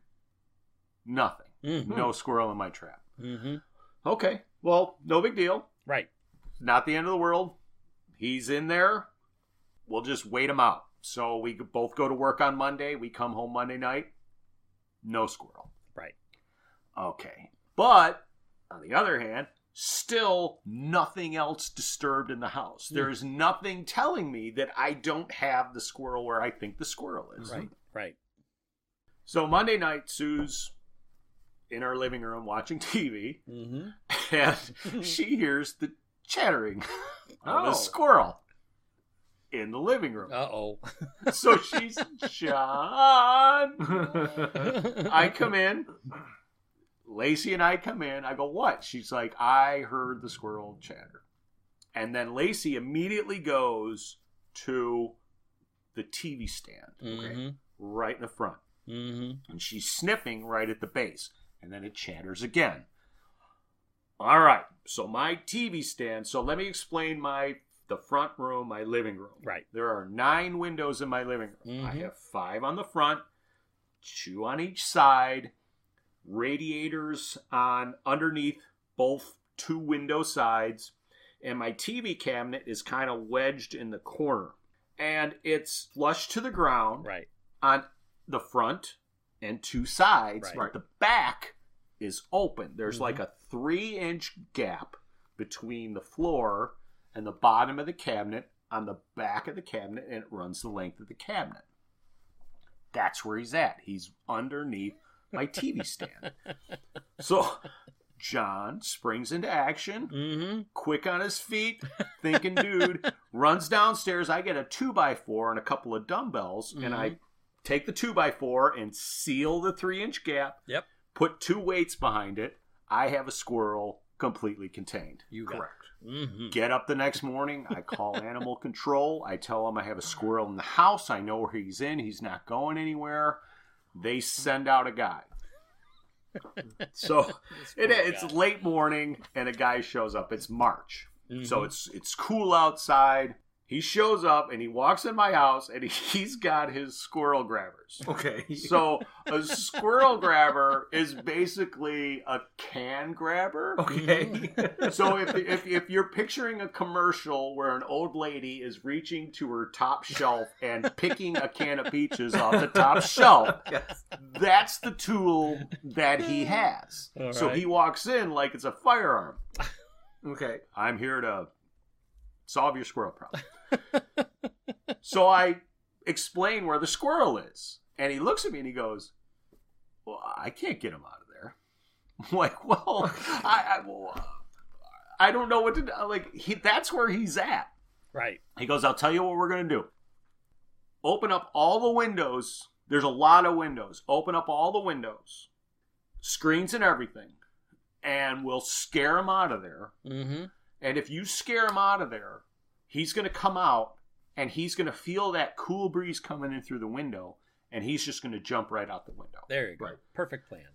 Nothing. Mm-hmm. No squirrel in my trap. Mm-hmm. Okay. Well, no big deal. Right. Not the end of the world. He's in there. We'll just wait him out. So we both go to work on Monday. We come home Monday night. No squirrel. Right. Okay. But on the other hand, still nothing else disturbed in the house. There is nothing telling me that I don't have the squirrel where I think the squirrel is. Right. Right. So Monday night, Sue's in our living room watching TV, Mm-hmm. and she hears the chattering of Oh. a squirrel in the living room. Uh oh. So she's John. I come in. Lacey and I come in. I go, what? She's like, I heard the squirrel chatter. And then Lacey immediately goes to the TV stand, mm-hmm. right in the front. Mm-hmm. And she's sniffing right at the base. And then it chatters again. All right. So my TV stand. So let me explain my the front room, my living room. Right. There are nine windows in my living room. I Mhm. have five on the front, two on each side, radiators on underneath both two window sides, and my TV cabinet is kind of wedged in the corner. And it's flush to the ground Right. on the front and two sides, Right. but the back is open. There's Mhm. like a three inch gap between the floor and the bottom of the cabinet on the back of the cabinet, and it runs the length of the cabinet. That's where he's at. He's underneath my TV stand. so John springs into action Mm-hmm. quick on his feet, thinking dude, runs downstairs. I get a two by four and a couple of dumbbells, and I take the two by four and seal the three inch gap. Yep. Put two weights behind it. I have a squirrel completely contained. You got Correct. Mm-hmm. Get up the next morning. I call animal control. I tell them I have a squirrel in the house. I know where he's in. He's not going anywhere. They send out a guy. So it, it's late morning, and a guy shows up. It's March, Mm-hmm. so it's it's cool outside. He shows up and he walks in my house, and he's got his squirrel grabbers. Okay. So a squirrel grabber is basically a can grabber. okay. So if, if if you're picturing a commercial where an old lady is reaching to her top shelf and picking a can of peaches off the top shelf, yes. that's the tool that he has. So he walks in like it's a firearm. Okay. I'm here to solve your squirrel problem. So I explain where the squirrel is. And he looks at me and he goes, Well, I can't get him out of there. I'm like, well, I, I, well, I don't know what to do. Like, he, that's where he's at. Right. He goes, I'll tell you what we're going to do. Open up all the windows. There's a lot of windows. Open up all the windows, screens and everything. and we'll scare him out of there. Mm-hmm. And if you scare him out of there, he's going to come out and he's going to feel that cool breeze coming in through the window and he's just going to jump right out the window. There you go. Right. Perfect plan.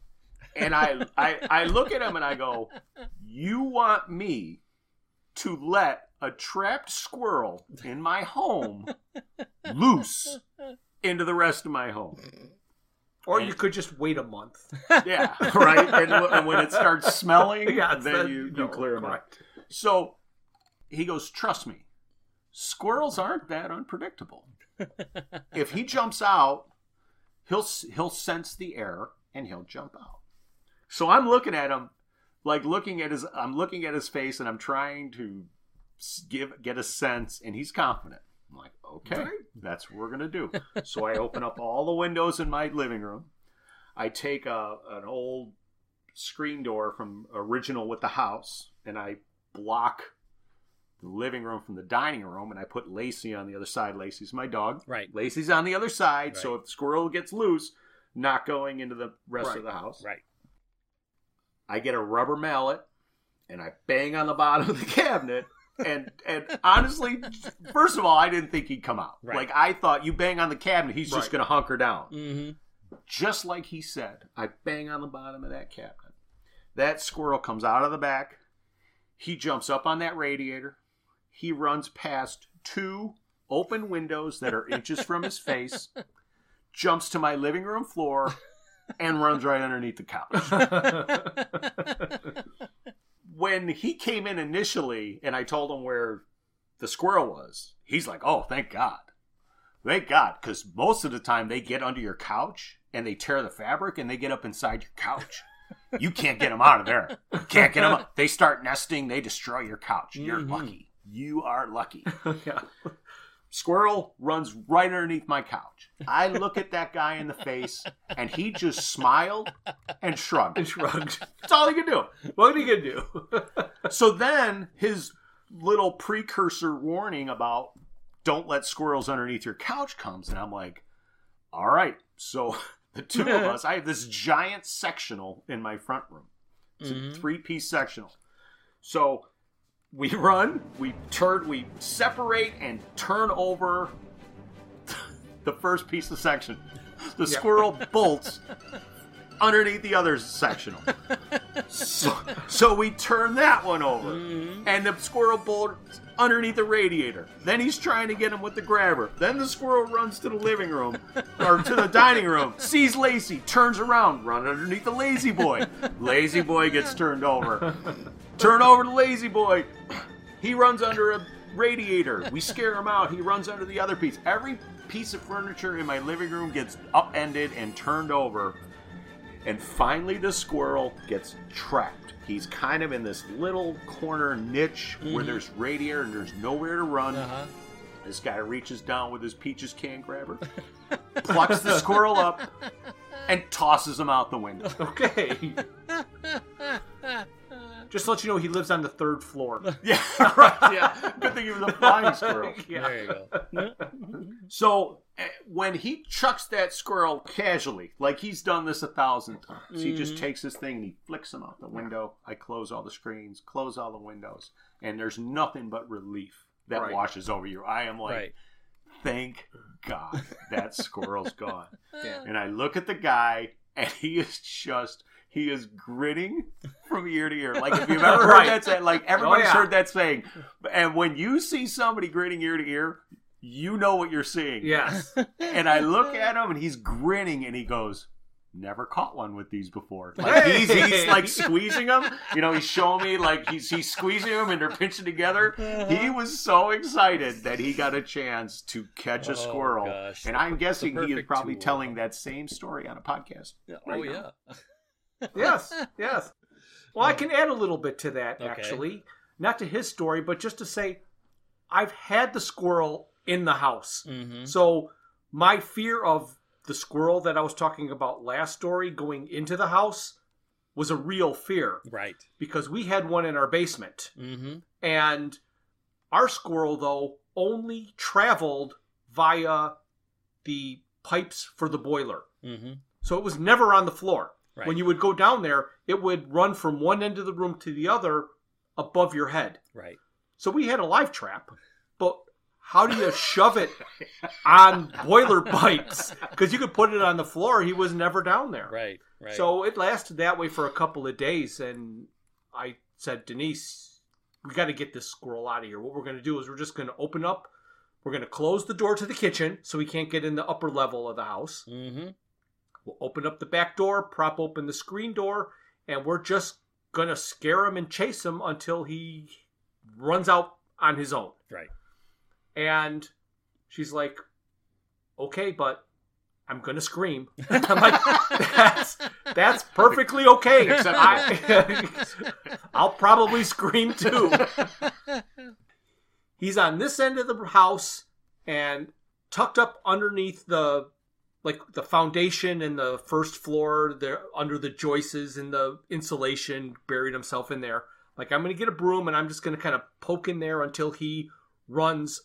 And I, I, I look at him and I go, You want me to let a trapped squirrel in my home loose into the rest of my home? Or you could just wait a month. Yeah, right. And, and when it starts smelling, Yeah, then that- you, you no, clear them out. So he goes, Trust me, squirrels aren't that unpredictable. if he jumps out, he'll he'll sense the air and he'll jump out. So I'm looking at him, like looking at his, I'm looking at his face, and I'm trying to give get a sense, and he's confident. I'm like, okay, Right. that's what we're gonna do. so I open up all the windows in my living room. I take a an old screen door from original with the house, and I block the living room from the dining room, and I put Lacey on the other side. Lacey's my dog. Right. Lacey's on the other side, so if the squirrel gets loose, not going into the rest Right. of the house. Right. I get a rubber mallet and I bang on the bottom of the cabinet. And and honestly, first of all, I didn't think he'd come out. Right. Like I thought, you bang on the cabinet, he's just going to hunker down. Mm-hmm. Just like he said, I bang on the bottom of that cabinet. That squirrel comes out of the back. He jumps up on that radiator. He runs past two open windows that are inches from his face, jumps to my living room floor, and runs right underneath the couch. when he came in initially and I told him where the squirrel was, he's like, "Oh, thank God, thank God," because most of the time they get under your couch and they tear the fabric and they get up inside your couch. You can't get them out of there. You can't get them. Out. They start nesting. They destroy your couch. You're Mhm. lucky. You are lucky. yeah. Squirrel runs right underneath my couch. I look at that guy in the face, and he just smiled and shrugged. And shrugged. That's all he could do. What are you gonna do? So then his little precursor warning about don't let squirrels underneath your couch comes, and I'm like, all right. So the two of us, I have this giant sectional in my front room. It's Mhm. a three piece sectional. So we run, we turn, we separate and turn over the first piece of section. The squirrel bolts underneath the other sectional. So, so we turn that one over, Mhm. and the squirrel bolts underneath the radiator. Then he's trying to get him with the grabber. Then the squirrel runs to the living room or to the dining room, sees Lacey, turns around, run underneath the lazy boy. Lazy boy gets turned over. Turn over the lazy boy. He runs under a radiator. We scare him out. He runs under the other piece. Every piece of furniture in my living room gets upended and turned over. And finally, the squirrel gets trapped. He's kind of in this little corner niche where Mhm. there's radiator and there's nowhere to run. Uh-huh. This guy reaches down with his peaches can grabber, plucks the squirrel up, and tosses him out the window. Okay. Just to let you know, he lives on the third floor. Yeah, right. Yeah, good thing he was a flying squirrel. There you go. So eh, when he chucks that squirrel casually, like he's done this a thousand times, he just Mhm. takes this thing and he flicks him out the window. I close all the screens, close all the windows, and there's nothing but relief that Right. washes over you. I am like, right. thank God that squirrel's gone. Yeah. And I look at the guy, and he is just. He is grinning from ear to ear. Like if you've ever heard that saying, like everybody's yeah. heard that saying. And when you see somebody grinning ear to ear, you know what you're seeing. Yes. And I look at him and he's grinning and he goes, Never caught one with these before. Like he's, he's like squeezing them. You know, he's showing me like he's he's squeezing them and they're pinching together. He was so excited that he got a chance to catch a Oh, squirrel. And I'm guessing he is probably tool. telling that same story on a podcast. Yeah, right oh now. yeah. Yes. Yes. Well, I can add a little bit to that, Okay. actually. Not to his story, but just to say, I've had the squirrel in the house. Mm-hmm. So my fear of the squirrel that I was talking about last story going into the house was a real fear Right. because we had one in our basement. Mm-hmm. And our squirrel, though, only traveled via the pipes for the boiler. Mm-hmm. So it was never on the floor. Right. When you would go down there, it would run from one end of the room to the other above your head. right. So we had a live trap, but how do you shove it on boiler pipes? Because you could put it on the floor. He was never down there. Right. Right. So it lasted that way for a couple of days, and I said, Denise, we got to get this squirrel out of here. What we're going to do is we're just going to open up. We're going to close the door to the kitchen so he can't get in the upper level of the house. mm-hmm. We'll open up the back door, prop open the screen door, and we're just going to scare him and chase him until he runs out on his own. Right. And she's like, okay, but I'm going to scream. I'm like, that's, that's perfectly okay. Acceptable. I, I'll probably scream too. He's on this end of the house and tucked up underneath the like the foundation and the first floor there under the joists and the insulation buried himself in there. Like i'm gonna get a broom and i'm just gonna kind of poke in there until he runs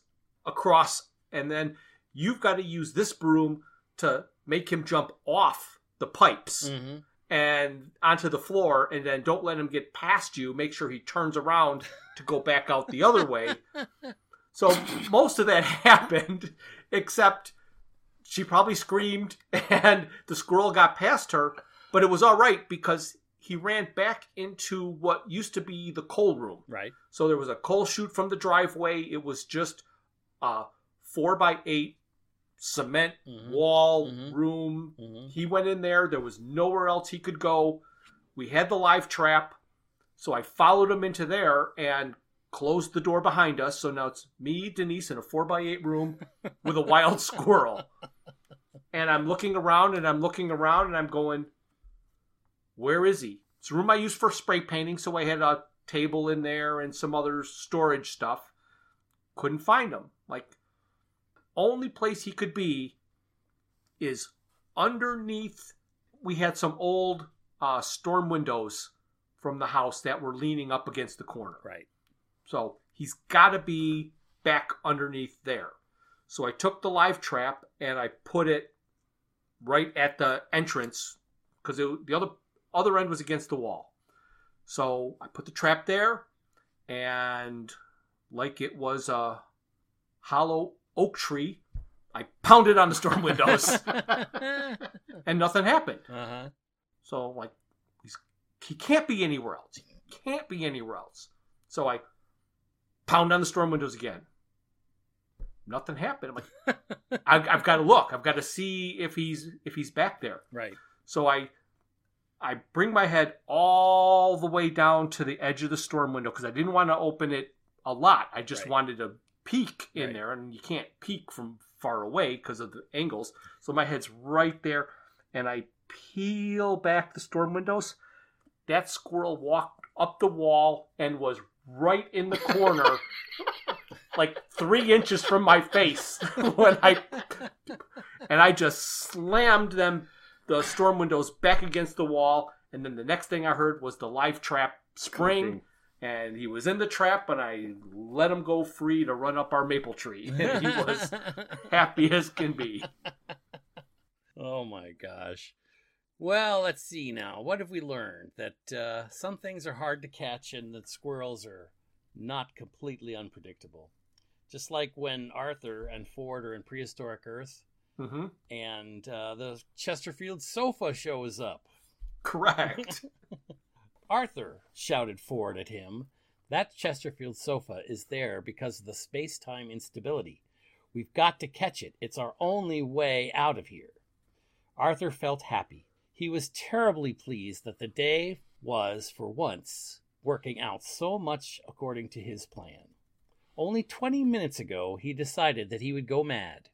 across. And then you've got to use this broom to make him jump off the pipes mm-hmm. and onto the floor and then don't let him get past you. Make sure he turns around to go back out the other way. So most of that happened except she probably screamed and the squirrel got past her but it was all right because he ran back into what used to be the coal room Right. so there was a coal chute from the driveway it was just a four by eight cement Mhm. wall Mhm. room Mm-hmm. he went in there. There was nowhere else he could go. We had the live trap. So I followed him into there and closed the door behind us. So now it's me, Denise, in a four by eight room with a wild squirrel. And I'm looking around and I'm looking around and I'm going, where is he? It's a room I used for spray painting. So I had a table in there and some other storage stuff. Couldn't find him. Like, only place he could be is underneath we had some old uh, storm windows from the house that were leaning up against the corner Right. so he's got to be back underneath there so i took the live trap and i put it right at the entrance because the other other end was against the wall so i put the trap there and like it was a hollow oak tree i pounded on the storm windows and nothing happened. uh-huh. So I'm like, he's, he can't be anywhere else. He can't be anywhere else. So I pound on the storm windows again. Nothing happened. I'm like, I've, I've got to look. I've got to see if he's if he's back there. Right. So I I bring my head all the way down to the edge of the storm window because I didn't want to open it a lot. I just Right. wanted to peek in Right. there, and you can't peek from far away because of the angles. So my head's right there, and I peel back the storm windows. That squirrel walked up the wall and was right in the corner, like three inches from my face when I and I just slammed them the storm windows back against the wall and then the next thing I heard was the live trap spring and he was in the trap and I let him go free to run up our maple tree and he was happy as can be. oh my gosh. Well, let's see now. What have we learned? That uh, some things are hard to catch and that squirrels are not completely unpredictable. Just like when Arthur and Ford are in prehistoric Earth hmm and uh, the Chesterfield sofa shows up. Correct. Arthur, shouted Ford at him, that Chesterfield sofa is there because of the space time instability. We've got to catch it. It's our only way out of here. Arthur felt happy. He was terribly pleased that the day was, for once, working out so much according to his plan. Only 20 minutes ago, he decided that he would go mad.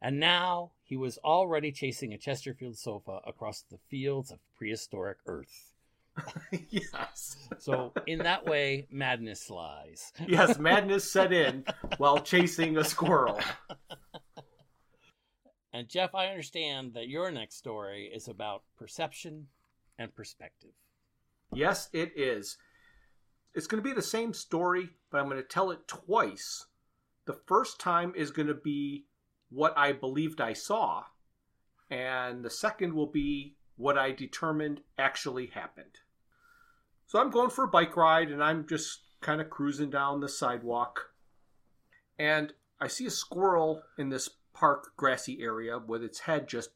And now he was already chasing a Chesterfield sofa across the fields of prehistoric Earth. yes. So, in that way, madness lies. Yes, madness set in while chasing a squirrel. And, Jeff, I understand that your next story is about perception and perspective. Yes, it is. It's going to be the same story, but I'm going to tell it twice. The first time is going to be what I believed I saw, and the second will be what I determined actually happened. So I'm going for a bike ride and I'm just kind of cruising down the sidewalk. And I see a squirrel in this park grassy area with its head just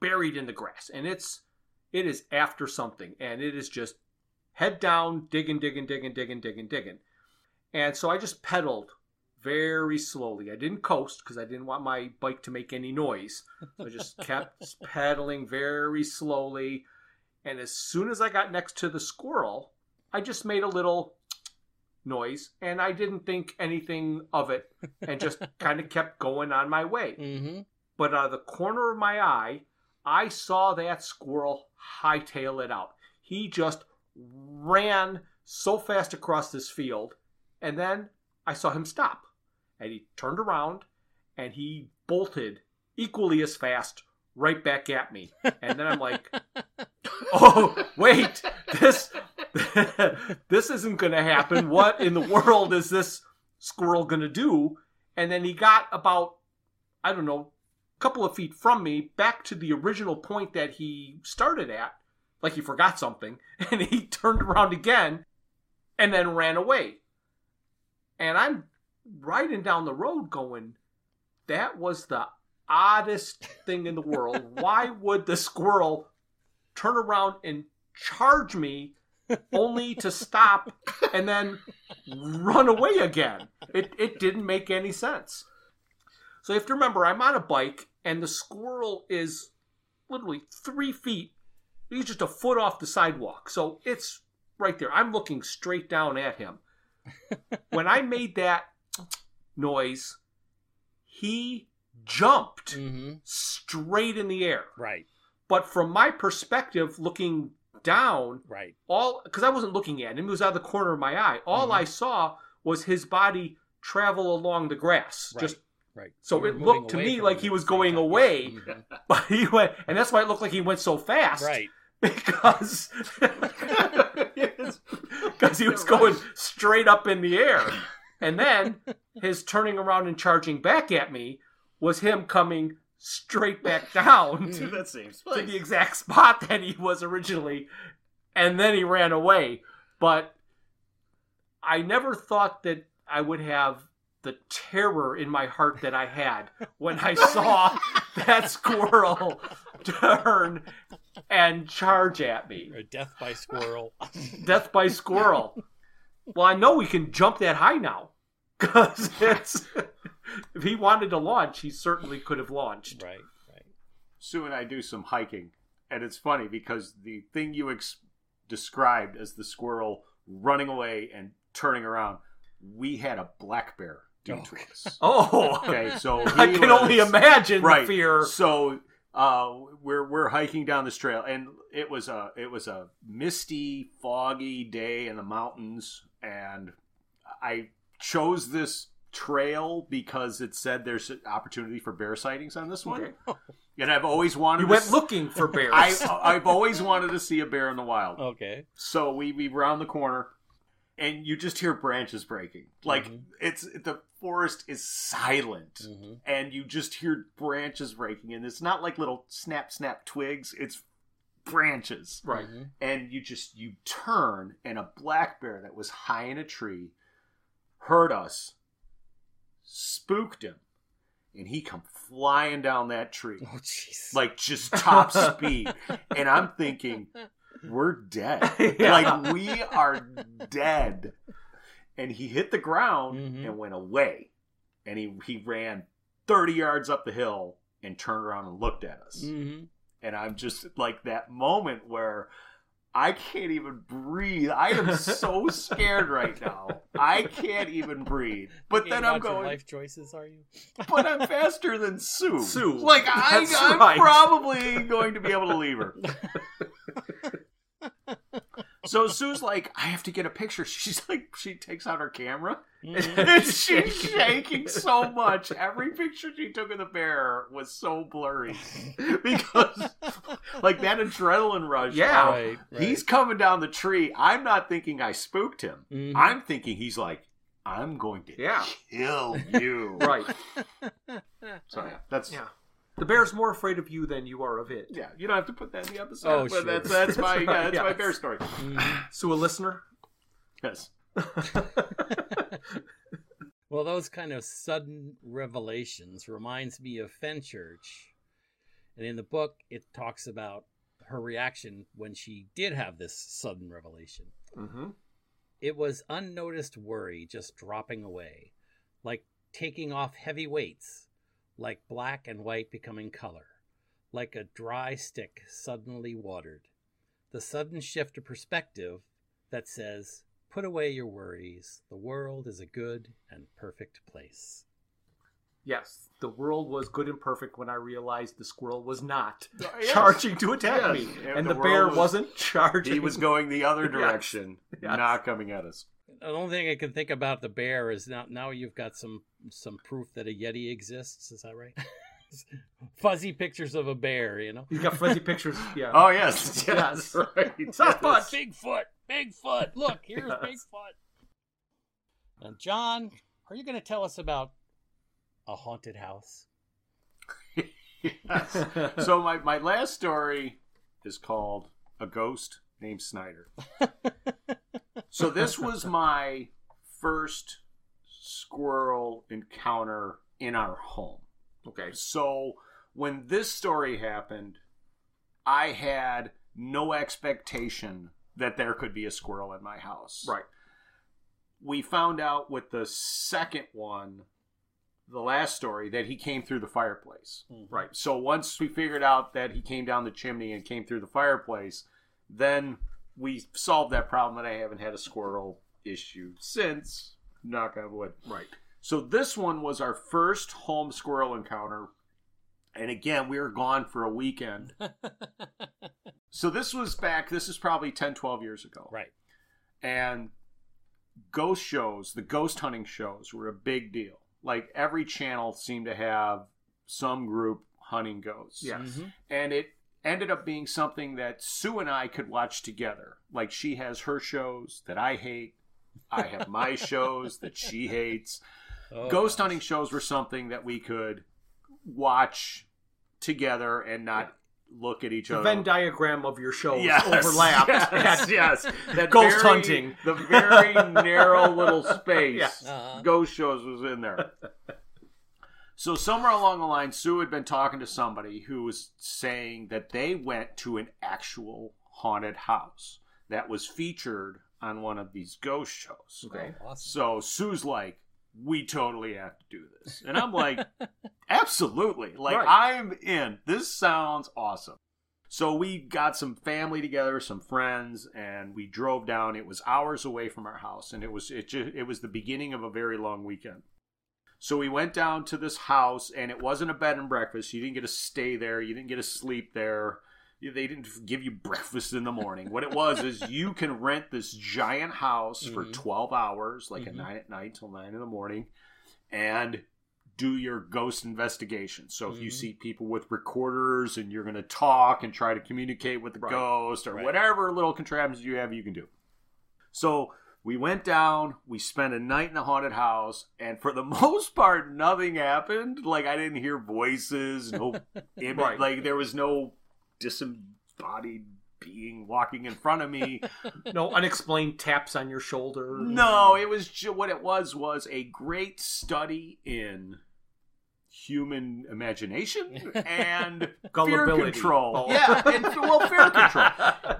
buried in the grass. And it's it is after something and it is just head down, digging, digging, digging, digging, digging, digging. And so I just pedaled very slowly. I didn't coast because I didn't want my bike to make any noise. So I just kept pedaling very slowly. And as soon as I got next to the squirrel, I just made a little noise and I didn't think anything of it and just kind of kept going on my way. Mm-hmm. But out of the corner of my eye, I saw that squirrel hightail it out. He just ran so fast across this field, and then I saw him stop. And he turned around and he bolted equally as fast right back at me. And then I'm like, oh, wait, this this isn't going to happen. What in the world is this squirrel going to do? And then he got about, I don't know, a couple of feet from me back to the original point that he started at, like he forgot something, and he turned around again and then ran away. And I'm riding down the road going, that was the oddest thing in the world. Why would the squirrel turn around and charge me only to stop and then run away again? It, it didn't make any sense. So you have to remember, I'm on a bike and the squirrel is literally three feet, he's just a foot off the sidewalk. So it's right there. I'm looking straight down at him. when I made that noise, he jumped Mm-hmm. straight in the air. Right. But from my perspective, looking down, Right. all because I wasn't looking at him, it was out of the corner of my eye. All Mhm. I saw was his body travel along the grass. Right. Just Right. So it looked to me like he was going away. Mhm. but he went, and that's why it looked like he went so fast. Right. because because he was going straight up in the air, and then his turning around and charging back at me was him coming straight back down to that same to the exact spot that he was originally, and then he ran away. But I never thought that I would have the terror in my heart that I had when I saw that squirrel turn and charge at me. Or death by squirrel. Death by squirrel. Well, I know we can jump that high now. Because it's. if he wanted to launch, he certainly could have launched. right. Right. Sue and I do some hiking, and it's funny because the thing you ex- described as the squirrel running away and turning around, we had a black bear do Oh, to us. Oh, Okay, so I he can only imagine right. the fear. So uh, we're we're hiking down this trail, and it was a it was a misty, foggy day in the mountains, and I chose this trail because it said there's an opportunity for bear sightings on this one, Okay. and I've always wanted. You went s- looking for bears. I, I've always wanted to see a bear in the wild. Okay. So we we round the corner, and you just hear branches breaking. Like Mhm. it's the forest is silent Mm-hmm. and you just hear branches breaking and it's not like little snap snap twigs it's branches right. Mm-hmm. and you just you turn and a black bear that was high in a tree heard us spooked him and he come flying down that tree Oh, jeez. like just top speed and i'm thinking we're dead Yeah. like we are dead and he hit the ground Mhm. and went away and he he ran 30 yards up the hill and turned around and looked at us Mm-hmm. and i'm just like that moment where i can't even breathe i am so scared right now i can't even breathe but then i'm going life choices, are you? but i'm faster than sue Sue. like I, I'm right. probably going to be able to leave her So Sue's like, I have to get a picture. She's like, she takes out her camera and she's shaking so much. Every picture she took of the bear was so blurry because, like, that adrenaline rush. Yeah. right, right. He's coming down the tree. I'm not thinking I spooked him. Mhm. I'm thinking he's like, I'm going to Yeah. kill you. Right. So yeah, that's Yeah. The bear's more afraid of you than you are of it. Yeah, you don't have to put that in the episode. Oh, but sure. that's that's my That's yeah, that's my bear story. Mhm. So a listener. Yes. Well, those kind of sudden revelations reminds me of Fenchurch. And in the book, it talks about her reaction when she did have this sudden revelation. mm-hmm. It was unnoticed worry just dropping away, like taking off heavy weights, like black and white becoming color, like a dry stick suddenly watered. The sudden shift of perspective that says, Put away your worries. The world is a good and perfect place. Yes, the world was good and perfect when I realized the squirrel was not Yes. charging to attack Yes. me, And and the the, bear was- wasn't charging. He was going the other Yes. direction, Yes. not coming at us. The only thing I can think about the bear is now now you've got some some proof that a yeti exists. Is that right? Fuzzy pictures of a bear, you know. He's got fuzzy pictures. Yeah. Oh yes, yes, Yes. right. Sasquatch. Bigfoot, Bigfoot. Look, here's Yes. Bigfoot. And John, are you going to tell us about a haunted house? Yes. So my, my last story is called A Ghost Named Snyder. So this was my first squirrel encounter in our home. okay. So when this story happened, I had no expectation that there could be a squirrel in my house. Right. We found out with the second one, the last story, that he came through the fireplace. Mm-hmm. Right. So once we figured out that he came down the chimney and came through the fireplace, then we solved that problem and I haven't had a squirrel issue since. Knock on wood. Right. So this one was our first home squirrel encounter. And again, we were gone for a weekend. So this was back, this is probably 10, 12 years ago. right. And ghost shows, the ghost hunting shows were a big deal. Like every channel seemed to have some group hunting ghosts. Yes. Mhm. And it ended up being something that Sue and I could watch together. Like she has her shows that I hate. I have my shows that she hates. Oh, Ghost gosh. hunting shows were something that we could watch together and not look at each The other. Venn diagram of your shows Yes, overlap. Yes, yes. That Ghost very- hunting. The very narrow little space. Yes. Uh-huh. Ghost shows was in there. So somewhere along the line, Sue had been talking to somebody who was saying that they went to an actual haunted house that was featured on one of these ghost shows. Okay. Oh, awesome. So Sue's like, we totally have to do this. And I'm like, absolutely. Like, Right. I'm in. This sounds awesome. So we got some family together, some friends, and we drove down. It was hours away from our house, and it was it just, it was the beginning of a very long weekend. So we went down to this house, and it wasn't a bed and breakfast. You didn't get to stay there. You didn't get to sleep there. They didn't give you breakfast in the morning. What it was is you can rent this giant house for Mhm. 12 hours, like Mhm. at 9 at night till 9 in the morning, and do your ghost investigation. So if you Mhm. see people with recorders and you're going to talk and try to communicate with the Right. ghost or Right. whatever little contraptions you have, you can do. So we went down, we spent a night in the haunted house, and for the most part, nothing happened. Like I didn't hear voices, no image, Right. like there was no disembodied being walking in front of me. No unexplained taps on your shoulder. no, it was ju- what it was was a great study in human imagination and fear Gullibility. control. Oh. Yeah, and well, fear control.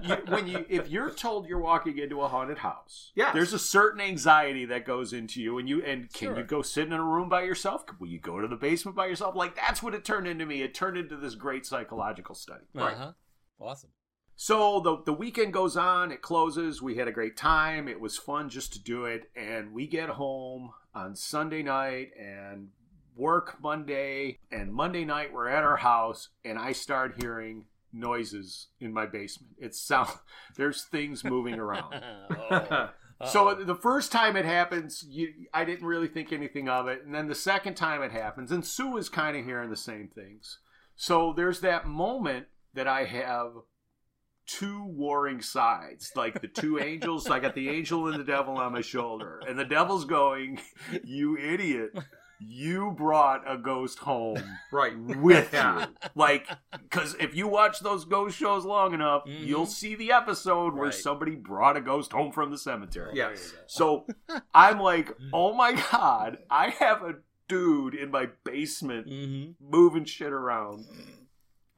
you, when you if you're told you're walking into a haunted house, Yes. there's a certain anxiety that goes into you, and you and can Sure. you go sit in a room by yourself? Will you go to the basement by yourself? Like that's what it turned into me. It turned into this great psychological study. Uh-huh. Awesome. So the the weekend goes on, it closes. We had a great time. It was fun just to do it, and we get home on Sunday night and work Monday. And Monday night we're at our house, and I start hearing noises in my basement. It's sound. There's things moving around. oh. So the first time it happens, you, I didn't really think anything of it, and then the second time it happens, and Sue is kind of hearing the same things. So there's that moment that I have two warring sides, like the two angels. I got the angel and the devil on my shoulder, and the devil's going, "You idiot." You brought a ghost home Right. with Yeah. you. Like, because if you watch those ghost shows long enough, Mhm. you'll see the episode where somebody brought a ghost home from the cemetery. Yes. So I'm like, oh my god, I have a dude in my basement Mm-hmm. moving shit around.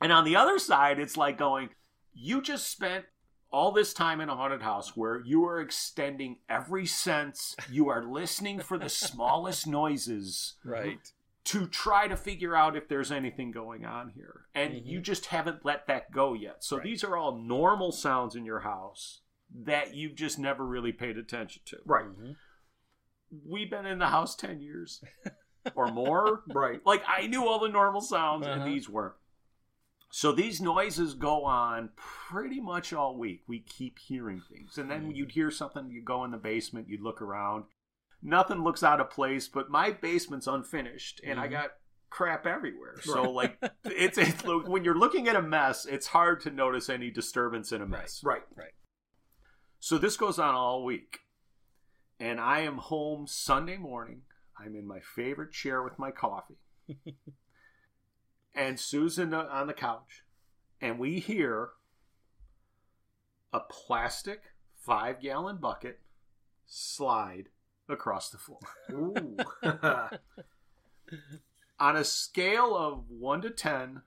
And on the other side, it's like going, you just spent all this time in a haunted house where you are extending every sense, you are listening for the smallest noises Right. to try to figure out if there's anything going on here. And Mhm. you just haven't let that go yet. So Right. these are all normal sounds in your house that you've just never really paid attention to. Right. Mhm. We've been in the house 10 years or more. Right. Like I knew all the normal sounds Uh-huh. and these weren't. So these noises go on pretty much all week. We keep hearing things. And then Mhm. you'd hear something, you go in the basement, you'd look around. Nothing looks out of place, but my basement's unfinished and I Mhm. got crap everywhere. So like it's, it's when you're looking at a mess, it's hard to notice any disturbance in a mess. Right, Right. So this goes on all week. And I am home Sunday morning. I'm in my favorite chair with my coffee. and Susan on the couch. And we hear a plastic five gallon bucket slide across the floor. Ooh. On a scale of 1 to 10,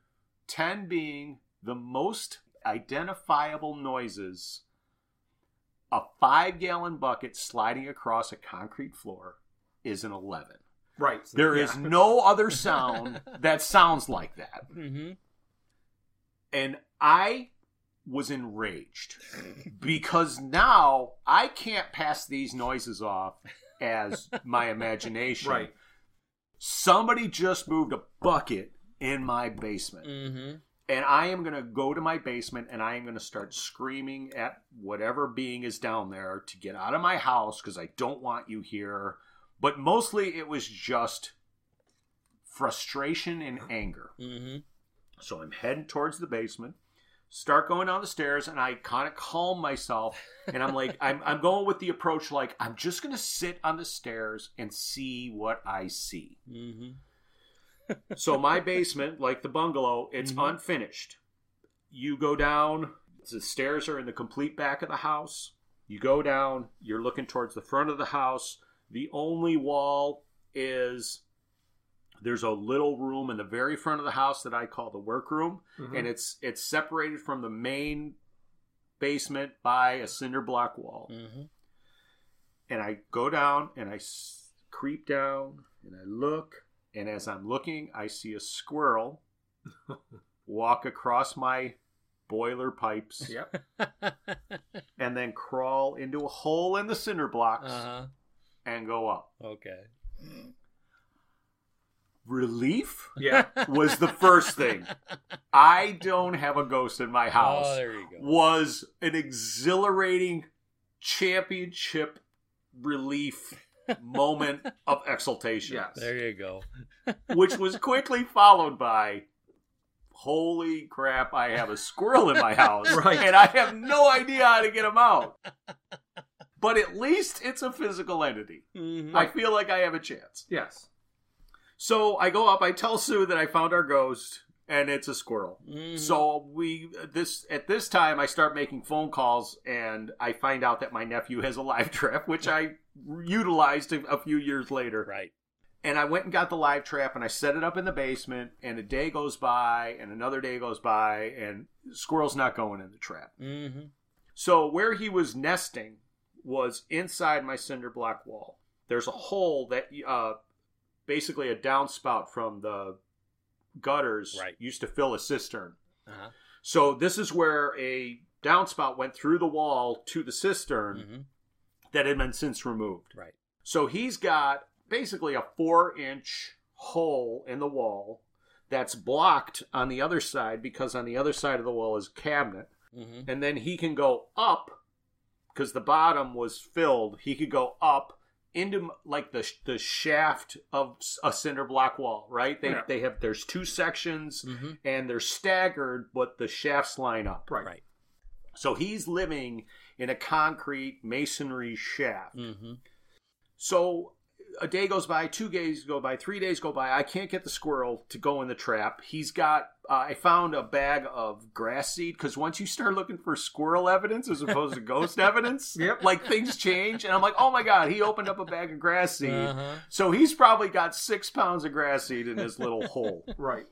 10 being the most identifiable noises, a five gallon bucket sliding across a concrete floor is an 11. Right. There Yeah. is no other sound that sounds like that. Mm-hmm. And I was enraged because now I can't pass these noises off as my imagination. Right. Somebody just moved a bucket in my basement. Mm-hmm. And I am going to go to my basement and I am going to start screaming at whatever being is down there to get out of my house because I don't want you here. But mostly it was just frustration and anger. Mm-hmm. So I'm heading towards the basement, start going down the stairs, and I kind of calm myself. And I'm like, I'm, I'm going with the approach like, I'm just going to sit on the stairs and see what I see. Mm-hmm. So my basement, like the bungalow, it's Mhm. unfinished. You go down, the stairs are in the complete back of the house. You go down, you're looking towards the front of the house. The only wall is there's a little room in the very front of the house that I call the workroom, Mhm. and it's it's separated from the main basement by a cinder block wall Mm-hmm. and I go down and I s- creep down and I look, and as I'm looking, I see a squirrel walk across my boiler pipes Yep. and then crawl into a hole in the cinder blocks uh-huh. And go up. Okay. Relief Yeah. was the first thing. I don't have a ghost in my oh, house. Oh, there you go. was an exhilarating championship relief moment of exultation. Yes. There you go. which was quickly followed by holy crap i have a squirrel in my house Right. and i have no idea how to get him out but at least it's a physical entity Mm-hmm. i feel like i have a chance Yes. so i go up i tell sue that i found our ghost and it's a squirrel Mhm. so we this at this time I start making phone calls and I find out that my nephew has a live trap, which I utilized a, a few years later. right. And I went and got the live trap and I set it up in the basement. And a day goes by and another day goes by and squirrel's not going in the trap. Mm-hmm. So where he was nesting was inside my cinder block wall. There's a hole that uh, basically a downspout from the gutters Right. used to fill a cistern. Uh-huh. So this is where a downspout went through the wall to the cistern Mm-hmm. that had been since removed. Right. So he's got basically a four inch hole in the wall that's blocked on the other side because on the other side of the wall is a cabinet. Mm-hmm. And then he can go up because the bottom was filled. He could go up into like the the shaft of a cinder block wall, right? They Yeah. they have there's two sections Mm-hmm. and they're staggered, but the shafts line up. Right. Right. So he's living in a concrete masonry shaft. Mm-hmm. So a day goes by, two days go by, three days go by. I can't get the squirrel to go in the trap. He's got. Uh, I found a bag of grass seed because once you start looking for squirrel evidence as opposed to ghost evidence, Yep. like things change. And I'm like, oh my god, he opened up a bag of grass seed. Uh-huh. So he's probably got six pounds of grass seed in his little hole. Right.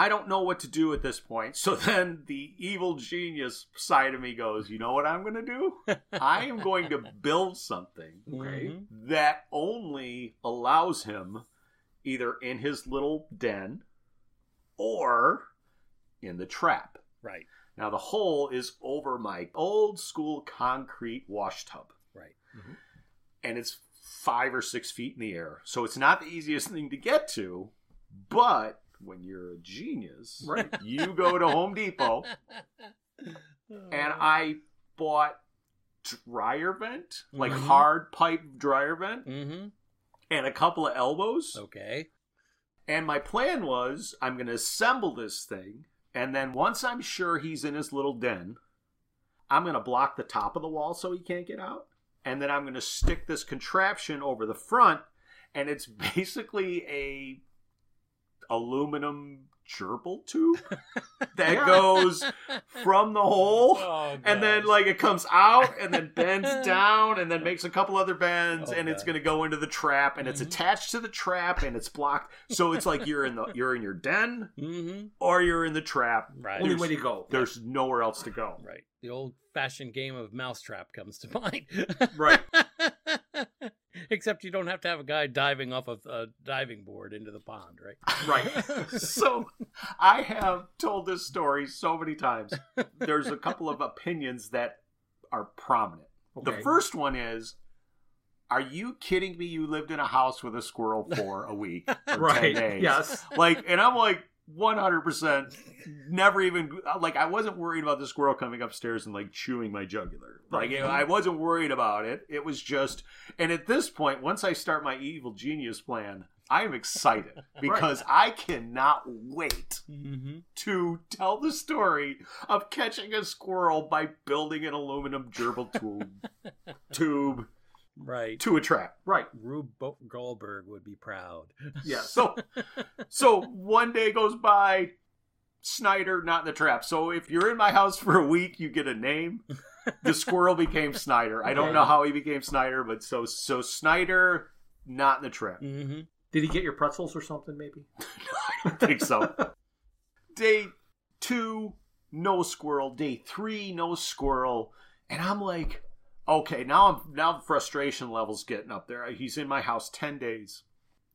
I don't know what to do at this point. So then the evil genius side of me goes, you know what I'm going to do? I am going to build something Okay. Mhm. that only allows him either in his little den or in the trap. Right. Now the hole is over my old school concrete wash tub Right. and it's five or six feet in the air. So it's not the easiest thing to get to, but when you're a genius, Right. you go to Home Depot and I bought dryer vent, like Mhm. hard pipe dryer vent, Mm-hmm. and a couple of elbows. Okay. And my plan was I'm going to assemble this thing, and then once I'm sure he's in his little den, I'm going to block the top of the wall so he can't get out. And then I'm going to stick this contraption over the front, and it's basically a aluminum gerbil tube that Yeah. goes from the hole Oh, and then like it comes out and then bends down and then makes a couple other bends Oh, and it's going to go into the trap and it's Mhm. attached to the trap and it's blocked so it's like you're in the you're in your den Mm-hmm. or you're in the trap Right. Only There's- way to go. there's nowhere else to go Right. The old fashioned game of mousetrap comes to mind. Right. Except you don't have to have a guy diving off of a diving board into the pond, right? Right. so i have told this story so many times there's a couple of opinions that are prominent the first one is are you kidding me you lived in a house with a squirrel for a week or 10 Right. days Yes. like and i'm like 100% never even like i wasn't worried about the squirrel coming upstairs and like chewing my jugular like Right. i wasn't worried about it it was just and at this point once i start my evil genius plan i'm excited because i cannot wait Mm-hmm. to tell the story of catching a squirrel by building an aluminum gerbil tube tube Right. to a trap Right. Rube Bo- Goldberg would be proud. yeah So, so one day goes by, Snyder not in the trap. So if you're in my house for a week, you get a name. The squirrel became Snyder. I don't Okay. know how he became Snyder, but so so Snyder not in the trap. Mm-hmm. Did he get your pretzels or something? Maybe. I don't think so. Day two, no squirrel. Day three, no squirrel. And I'm like, okay, now I'm now the frustration level's getting up there. He's in my house ten days.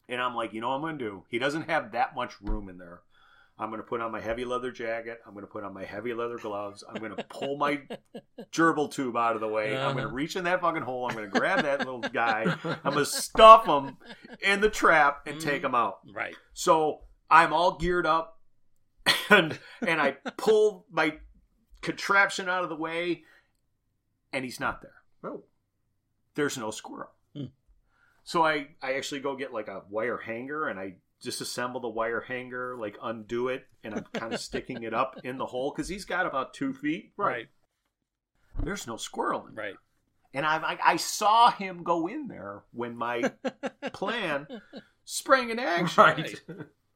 And I'm like, you know what I'm gonna do? He doesn't have that much room in there. I'm gonna put on my heavy leather jacket. I'm gonna put on my heavy leather gloves. I'm gonna pull my gerbil tube out of the way. I'm gonna Uh-huh. reach in that fucking hole. I'm gonna grab that little guy. I'm gonna stuff him in the trap and take him out. Right. So I'm all geared up, and and I pull my contraption out of the way, and he's not there. Oh. There's no squirrel. Hmm. So I I actually go get like a wire hanger, and I disassemble the wire hanger, like undo it, and I'm kind of sticking it up in the hole because he's got about two feet. Right. There's no squirrel in there. Right. And I, I I saw him go in there when my plan sprang in action. Right.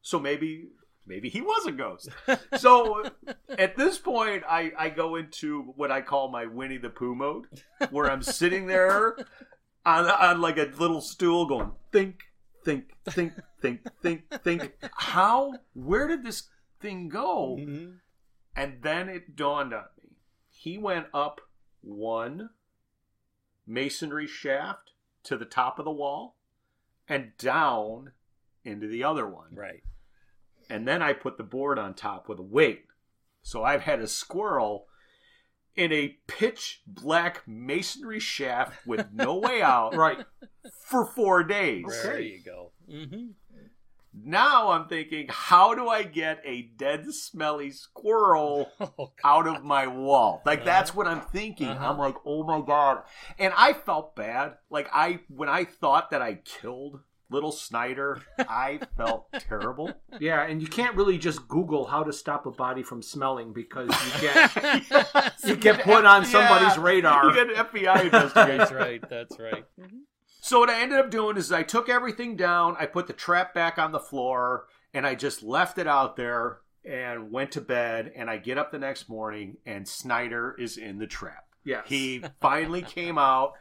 So maybe maybe he was a ghost. So at this point, I I go into what I call my Winnie the Pooh mode, where I'm sitting there on on like a little stool, going think, think, think, think, think, think. How? Where did this thing go? Mhm. And then it dawned on me. He went up one masonry shaft to the top of the wall and down into the other one. Right. And then I put the board on top with a weight. So I've had a squirrel in a pitch black masonry shaft with no way out Right. for four days. There you go. Mm-hmm. Now I'm thinking, how do I get a dead, smelly squirrel Oh, out of my wall. Like Uh-huh. that's what I'm thinking. Uh-huh. I'm like, oh my god. And I felt bad. Like I when I thought that I killed little Snyder, I felt terrible. Yeah, and you can't really just Google how to stop a body from smelling because you get Yes, you get put on somebody's yeah. radar. You get an FBI investigation. That's right. That's right. Mhm. So what I ended up doing is I took everything down, I put the trap back on the floor, and I just left it out there and went to bed. And I get up the next morning, and Snyder is in the trap. Yes. He finally came out.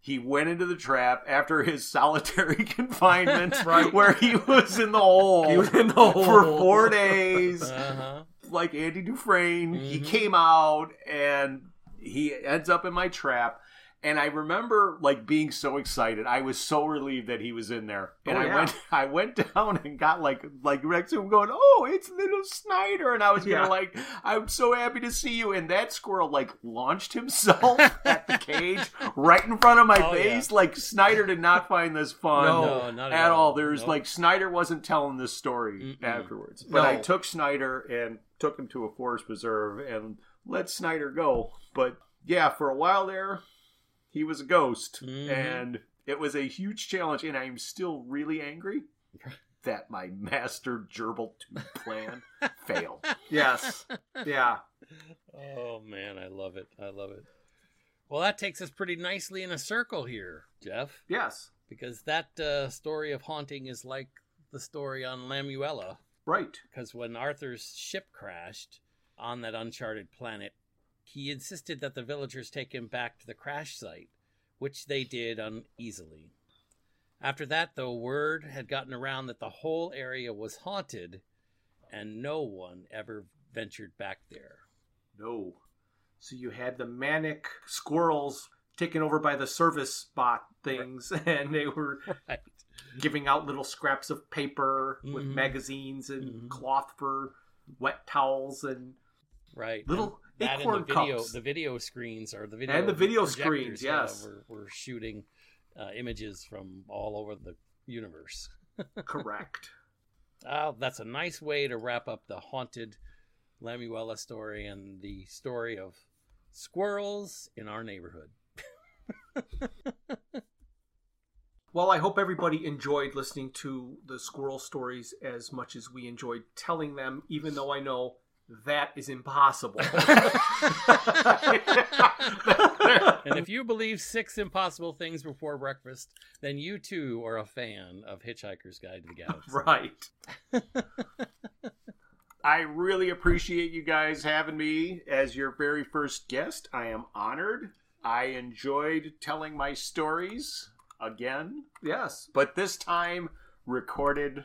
He went into the trap after his solitary confinement, Right. where he was in the hole He was in the hole. for four days Uh-huh. like Andy Dufresne. He Mhm. came out and he ends up in my trap. And I remember like being so excited. I was so relieved that he was in there. And Oh, I went I went down and got like like next to him going, Oh, it's little Snyder. And I was gonna Yeah. like, I'm so happy to see you. And that squirrel like launched himself at the cage right in front of my Oh, face. Like Snyder did not find this fun No. No, not at at, all. There's Nope. like Snyder wasn't telling this story Mm-mm. afterwards, but I took Snyder and took him to a forest preserve and let Snyder go. But yeah, for a while there, he was a ghost, Mhm. and it was a huge challenge. And I'm still really angry that my master gerbil tooth plan failed. Yes. Yeah. Oh man, I love it. I love it. Well, that takes us pretty nicely in a circle here, Jeff, Yes. because that uh, story of haunting is like the story on Lamuella. Right. Because when Arthur's ship crashed on that uncharted planet, he insisted that the villagers take him back to the crash site, which they did uneasily. After that, though, word had gotten around that the whole area was haunted, and no one ever ventured back there. No. So you had the manic squirrels taken over by the service bot things, and they were Right. giving out little scraps of paper with Mhm. magazines and Mhm. cloth for wet towels and Right. Little that and acorn the video, cups. the video screens or the video And the video screens, yes. were, were shooting uh, images from all over the universe. correct. Oh, that's a nice way to wrap up the haunted Lamuella story and the story of squirrels in our neighborhood. Well, I hope everybody enjoyed listening to the squirrel stories as much as we enjoyed telling them, even though I know that is impossible. And if you believe six impossible things before breakfast, then you too are a fan of Hitchhiker's Guide to the Galaxy. right. I really appreciate you guys having me as your very first guest. I am honored. I enjoyed telling my stories again, Yes. but this time recorded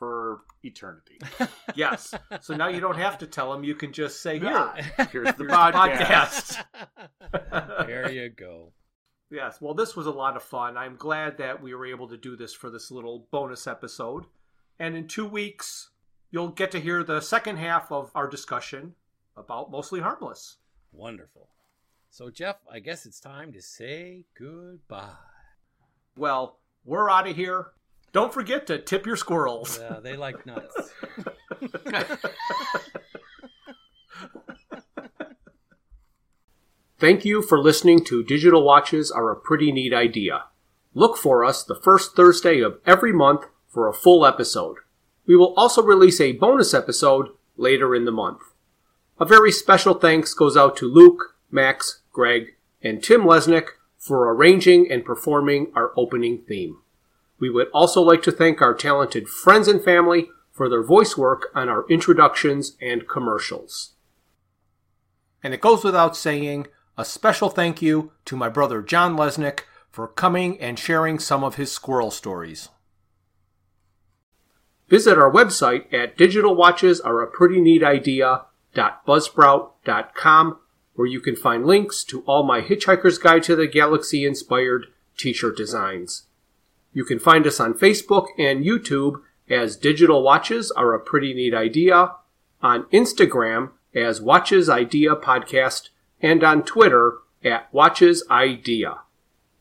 for eternity. Yes. So now you don't have to tell them. You can just say, here. Here's the Here's the podcast. podcast. there you go. Yes, well, this was a lot of fun. I'm glad that we were able to do this for this little bonus episode. And in two weeks, you'll get to hear the second half of our discussion about Mostly Harmless. Wonderful. So, Jeff, I guess it's time to say goodbye. Well, we're out of here. Don't forget to tip your squirrels. Yeah, they like nuts. Thank you for listening to Digital Watches Are a Pretty Neat Idea. Look for us the first Thursday of every month for a full episode. We will also release a bonus episode later in the month. A very special thanks goes out to Luke, Max, Greg, and Tim Lesnick for arranging and performing our opening theme. We would also like to thank our talented friends and family for their voice work on our introductions and commercials. And it goes without saying, a special thank you to my brother John Lesnick for coming and sharing some of his squirrel stories. Visit our website at digitalwatchesareaprettyneatidea.buzzsprout.com where you can find links to all my Hitchhiker's Guide to the Galaxy inspired t-shirt designs. You can find us on Facebook and YouTube as Digital Watches Are a Pretty Neat Idea, on Instagram as Watches Idea Podcast, and on Twitter at Watches Idea.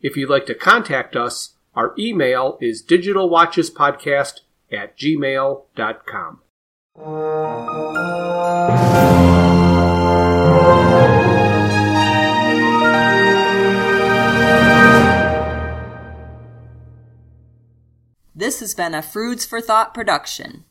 If you'd like to contact us, our email is digitalwatchespodcast at gmail.com. This has been a Foods for Thought production.